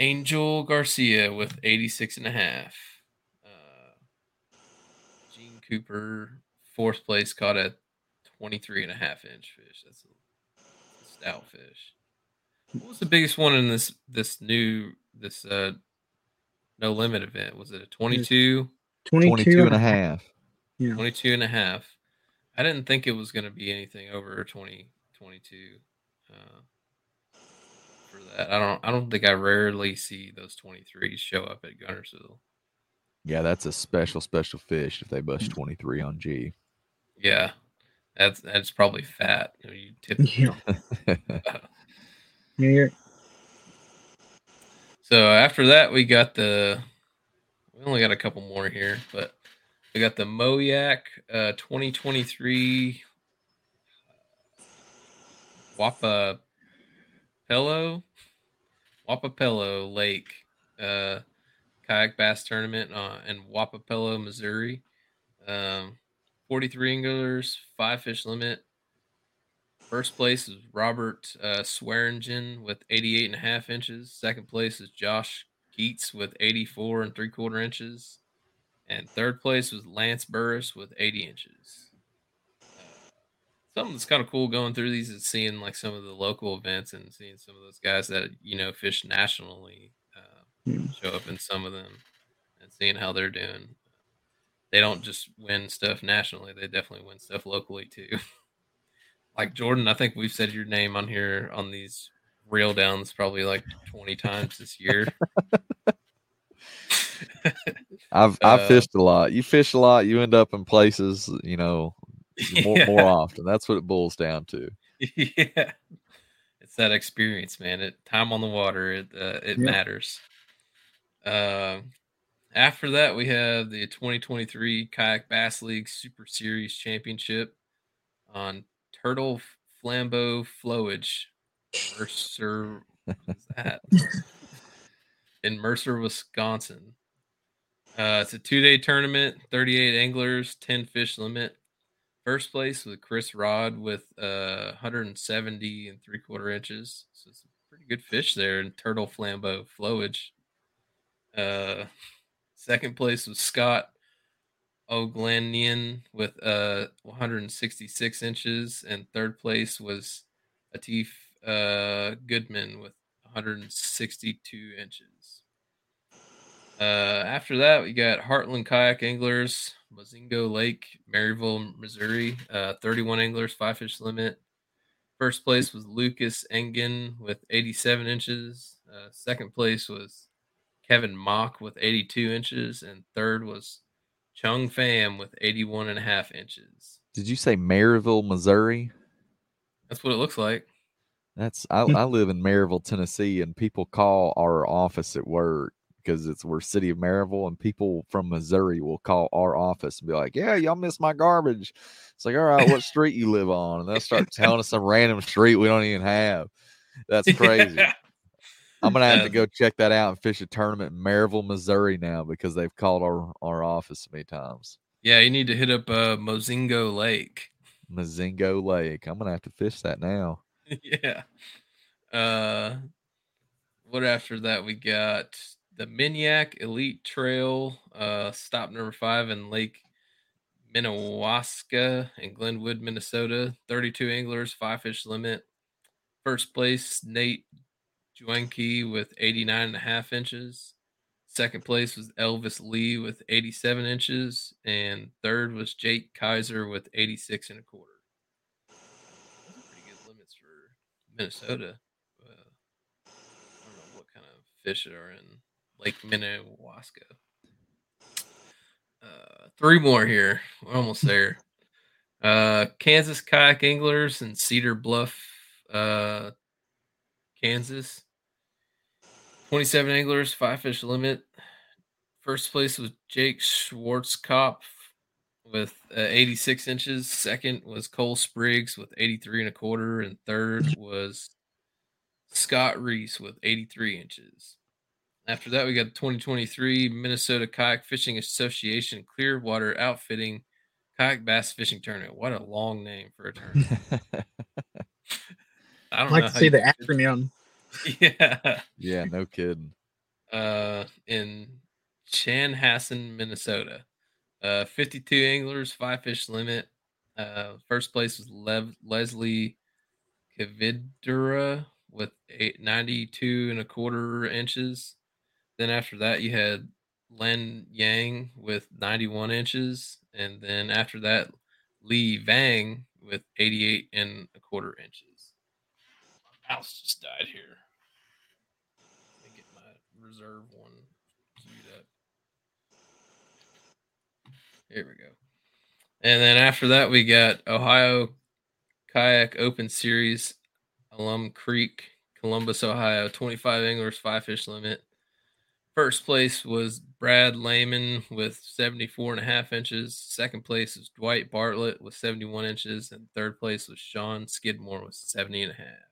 Angel Garcia with 86 and a half. Uh, Gene Cooper, fourth place, caught a 23 and a half inch fish. That's a, a stout. What was the biggest one in this this new this uh no limit event. Was it a 22? 22, 22 and a half. Yeah. 22 and a half. I didn't think it was going to be anything over 20, 22 uh, for that. I don't, I don't think I rarely see those 23s show up at Guntersville. Yeah, that's a special, special fish if they bust 23 on G. Yeah. That's, that's probably fat. You, tip Yeah. yeah. So after that, we got the. We only got a couple more here, but We got the Moyak uh, 2023 Wapa Pello Wapapello Lake uh, kayak bass tournament uh, in Wapapello, Missouri. Um, 43 anglers, five fish limit. First place is Robert uh, Swearingen with 88 and a half inches. Second place is Josh Keats with 84 and three quarter inches. And third place was Lance Burris with 80 inches. Something that's kind of cool going through these is seeing like some of the local events and seeing some of those guys that, you know, fish nationally uh, show up in some of them and seeing how they're doing. They don't just win stuff nationally, they definitely win stuff locally too. like Jordan, I think we've said your name on here on these reel downs probably like 20 times this year. I've I've Uh, fished a lot. You fish a lot, you end up in places, you know, more, more often. That's what it boils down to. yeah. It's that experience, man. It time on the water, it uh, it Yeah. matters. Um after that, we have the 2023 Kayak Bass League Super Series Championship on Turtle Flambeau Flowage, Mercer. What is that? In Mercer, Wisconsin. Uh, it's a two day tournament, 38 anglers, 10 fish limit. First place with Chris Rod with uh, 170 and three quarter inches. So it's a pretty good fish there in Turtle Flambeau Flowage. Uh, second place was Scott O'Glanian with uh 166 inches, and third place was Atif uh, Goodman with 162 inches. Uh, after that, we got Heartland Kayak Anglers, Mazingo Lake, Maryville, Missouri. Uh, 31 anglers, five fish limit. First place was Lucas Engen with 87 inches. Uh, second place was Kevin Mock with 82 inches. And third was Chung Pham with 81 and a half inches. Did you say Maryville, Missouri? That's what it looks like. That's I, I live in Maryville, Tennessee, and people call our office at work because it's we're city of Maryville, and people from Missouri will call our office and be like, "Yeah, y'all missed my garbage." It's like, "All right, what street you live on?" And they'll start telling us some random street we don't even have. That's crazy. Yeah. I'm gonna have to go check that out and fish a tournament in Maryville, Missouri now because they've called our our office many times. Yeah, you need to hit up uh, Mozingo Lake. Mazingo Lake. I'm gonna have to fish that now. yeah. Uh, what after that? We got the Minyak Elite Trail, uh, stop number five in Lake Minnewaska in Glenwood, Minnesota. 32 anglers, five fish limit. First place, Nate Joenke with 89 and a half inches. Second place was Elvis Lee with 87 inches. And third was Jake Kaiser with 86 and a quarter. Those are pretty good limits for Minnesota. Uh, I don't know what kind of fish are in Lake Minnewaska. Uh, three more here. We're almost there. Uh, Kansas kayak anglers in Cedar Bluff, uh, Kansas. 27 anglers, five fish limit. First place was Jake Schwartzkopf with uh, 86 inches. Second was Cole Spriggs with 83 and a quarter. And third was Scott Reese with 83 inches. After that, we got the 2023 Minnesota Kayak Fishing Association Clearwater Outfitting Kayak Bass Fishing Tournament. What a long name for a tournament. I don't I'd like to see the acronym. Yeah. yeah, no kidding. uh, in Chanhassen, Minnesota. Uh, 52 anglers, five fish limit. Uh, first place was Lev- Leslie Kavidura with eight, 92 and a quarter inches. Then after that, you had Len Yang with 91 inches. And then after that, Lee Vang with 88 and a quarter inches. My mouse just died here. Let me get my reserve one queued up. Here we go. And then after that, we got Ohio Kayak Open Series, Alum Creek, Columbus, Ohio. 25 anglers, five fish limit. First place was Brad Lehman with 74 and a half inches. Second place was Dwight Bartlett with 71 inches. And third place was Sean Skidmore with 70 and a half.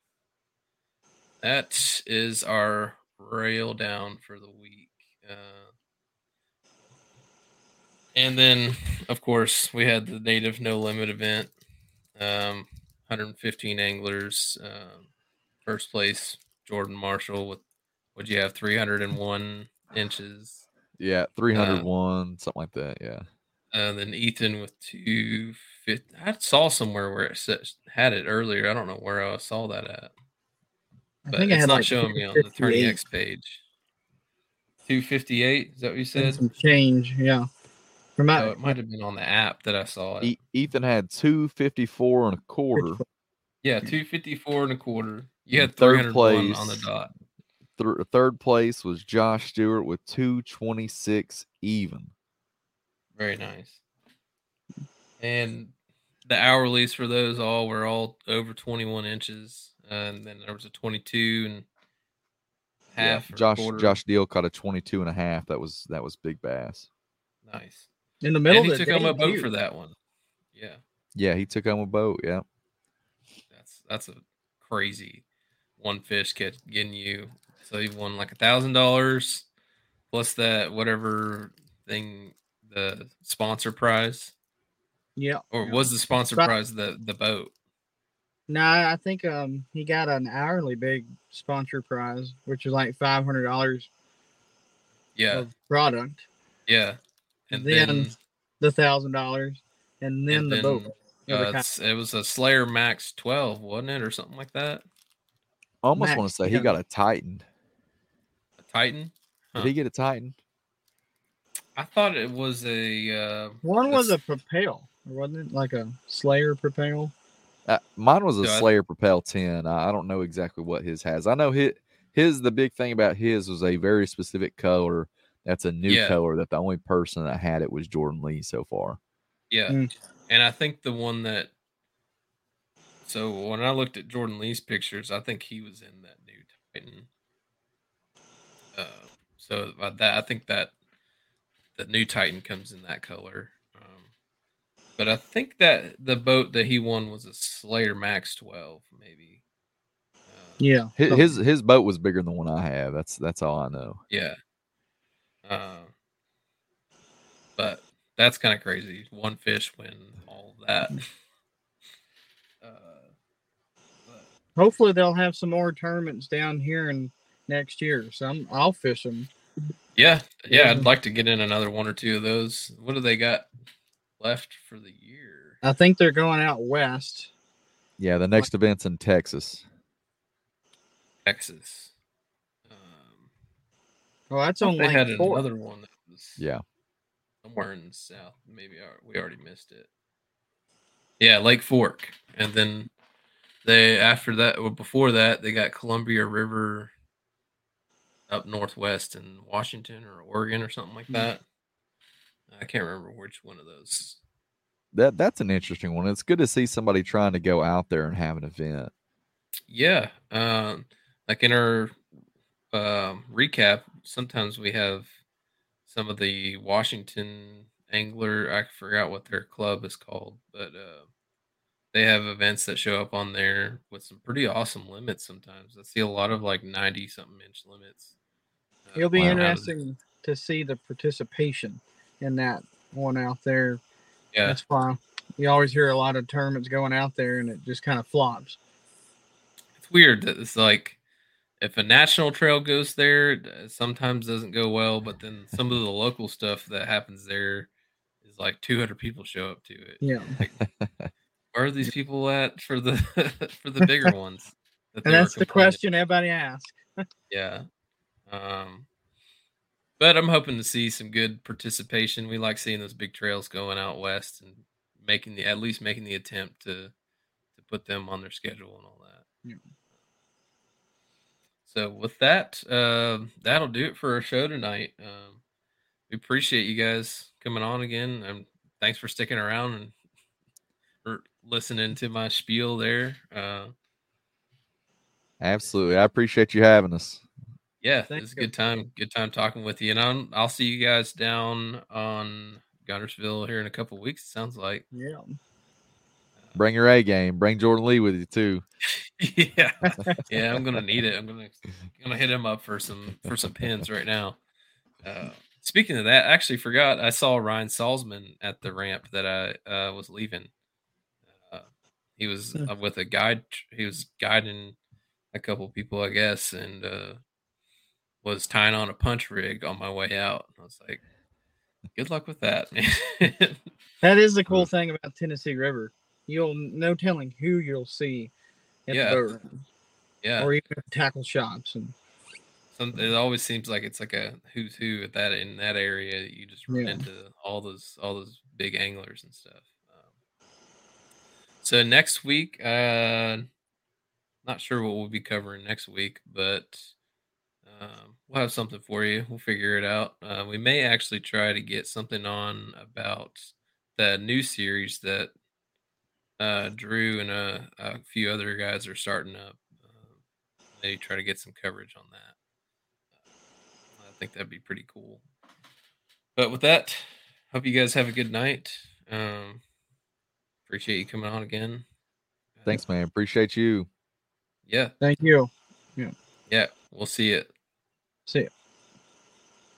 That is our reel down for the week. Uh, and then, of course, we had the native no limit event. Um, 115 anglers. Um, first place, Jordan Marshall with would you have 301 inches? Yeah, 301, something like that. Yeah. And then Ethan with 250. I saw somewhere where it said, had it earlier. I don't know where I saw that at. I But think I it's had not like showing me on the 258 a TourneyX page. 258, is that what you and said? some change. Yeah. From Oh, it might have been on the app that I saw it. Ethan had 254 and a quarter. Yeah, 254 and a quarter. You had Third 301 on the dot. Thir- third place was Josh Stewart with 226 even. Very nice. And the hourlies for those all were all over 21 inches. Uh, and then there was a 22 and half. or Josh quarter. Josh Deal caught a 22 and a half. That was that was big bass. Nice. in the middle And he of the took home a boat too. for that one. Yeah. Yeah, he took home a boat. Yeah. That's that's a crazy one fish catch getting you. So you won like a thousand dollars plus that whatever thing the sponsor prize. Yeah. Or was the sponsor prize the the boat? No, I think um he got an hourly big sponsor prize, which is like five hundred dollars Yeah. of product. Yeah. And then, then, the thousand dollars, and then and the then, boat. Yeah, the uh, it was a Slayer Max 12, wasn't it, or something like that? I almost want to Max, say he got a Titan. A Titan. Did he get a Titan? I thought it was a. Uh, One was a that's- propel, wasn't it? Like a Slayer propel. Uh, mine was a Yeah, I- Slayer Propel 10. I, I don't know exactly what his has. I know his, his the big thing about his was a very specific color. That's a new Yeah. color that the only person that had it was Jordan Lee so far. Yeah. Mm. And I think the one that. So when I looked at Jordan Lee's pictures, I think he was in that new Titan. Uh, so uh, that I think that the new Titan comes in that color. But I think that the boat that he won was a Slayer Max 12, maybe. Uh, Yeah. His, his his boat was bigger than the one I have. That's that's all I know. Yeah. Uh, but that's kind of crazy. One fish win all that. Uh, hopefully they'll have some more tournaments down here in next year. So I'm, I'll fish them. yeah, yeah, Yeah. I'd like to get in another one or two of those. What do they got left for the year? I think they're going out west. Yeah, the next event's in Texas. Texas. Um, Oh, that's I thought on they had Fork. another one that was Yeah. somewhere in the south. Maybe we already missed it. Yeah, Lake Fork, and then they after that or before that they got Columbia River up northwest in Washington or Oregon or something like that. I can't remember which one of those. That that's an interesting one. It's good to see somebody trying to go out there and have an event. Yeah, um, like in our um, recap, sometimes we have some of the Washington angler. I forgot what their club is called, but uh, they have events that show up on there with some pretty awesome limits. Sometimes I see a lot of like ninety something inch limits. uh, It'll be coming out of there. interesting to see the participation in that one out there. Yeah, That's why you always hear a lot of tournaments going out there and it just kind of flops. it's weird that it's like if a national trail goes there, it uh, sometimes doesn't go well, but then some of the local stuff that happens there is like 200 people show up to it. Yeah. Where are these people at for the for the bigger ones? that And that's the question everybody asks. Yeah. Um, but I'm hoping to see some good participation. We like seeing those big trails going out west and making the at least making the attempt to to put them on their schedule and all that. Yeah. So with that, uh, that'll do it for our show tonight. Um, we appreciate you guys coming on again, and thanks for sticking around and for listening to my spiel there. Uh, Absolutely. I appreciate you having us. Yeah, Thank it's a good time. Good time talking with you, and I'll, I'll see you guys down on Guntersville here in a couple weeks. It sounds like. Yeah. Bring your A game. Bring Jordan Lee with you too. yeah, yeah, I'm gonna need it. I'm gonna gonna hit him up for some for some pins right now. Uh, speaking of that, I actually forgot I saw Ryan Salzman at the ramp that I uh, was leaving. Uh, he was Hmm. uh, with a guide. He was guiding a couple people, I guess, and uh, was tying on a punch rig on my way out. I was like, "Good luck with that." That is the cool thing about Tennessee River. You'll no telling who you'll see at Yeah. the boat yeah, or even at tackle shops and Some, it always seems like it's like a who's who at that in that area. You just run Yeah. into all those all those big anglers and stuff. Um, so next week, uh, not sure what we'll be covering next week, but um, we'll have something for you. We'll figure it out. Uh, we may actually try to get something on about the new series that uh, Drew and a, a few other guys are starting up. Uh, maybe try to get some coverage on that. I think that'd be pretty cool. But with that, hope you guys have a good night. Um, appreciate you coming on again. Thanks, man. Appreciate you. Yeah, thank you. yeah. Yeah. We'll see it. See.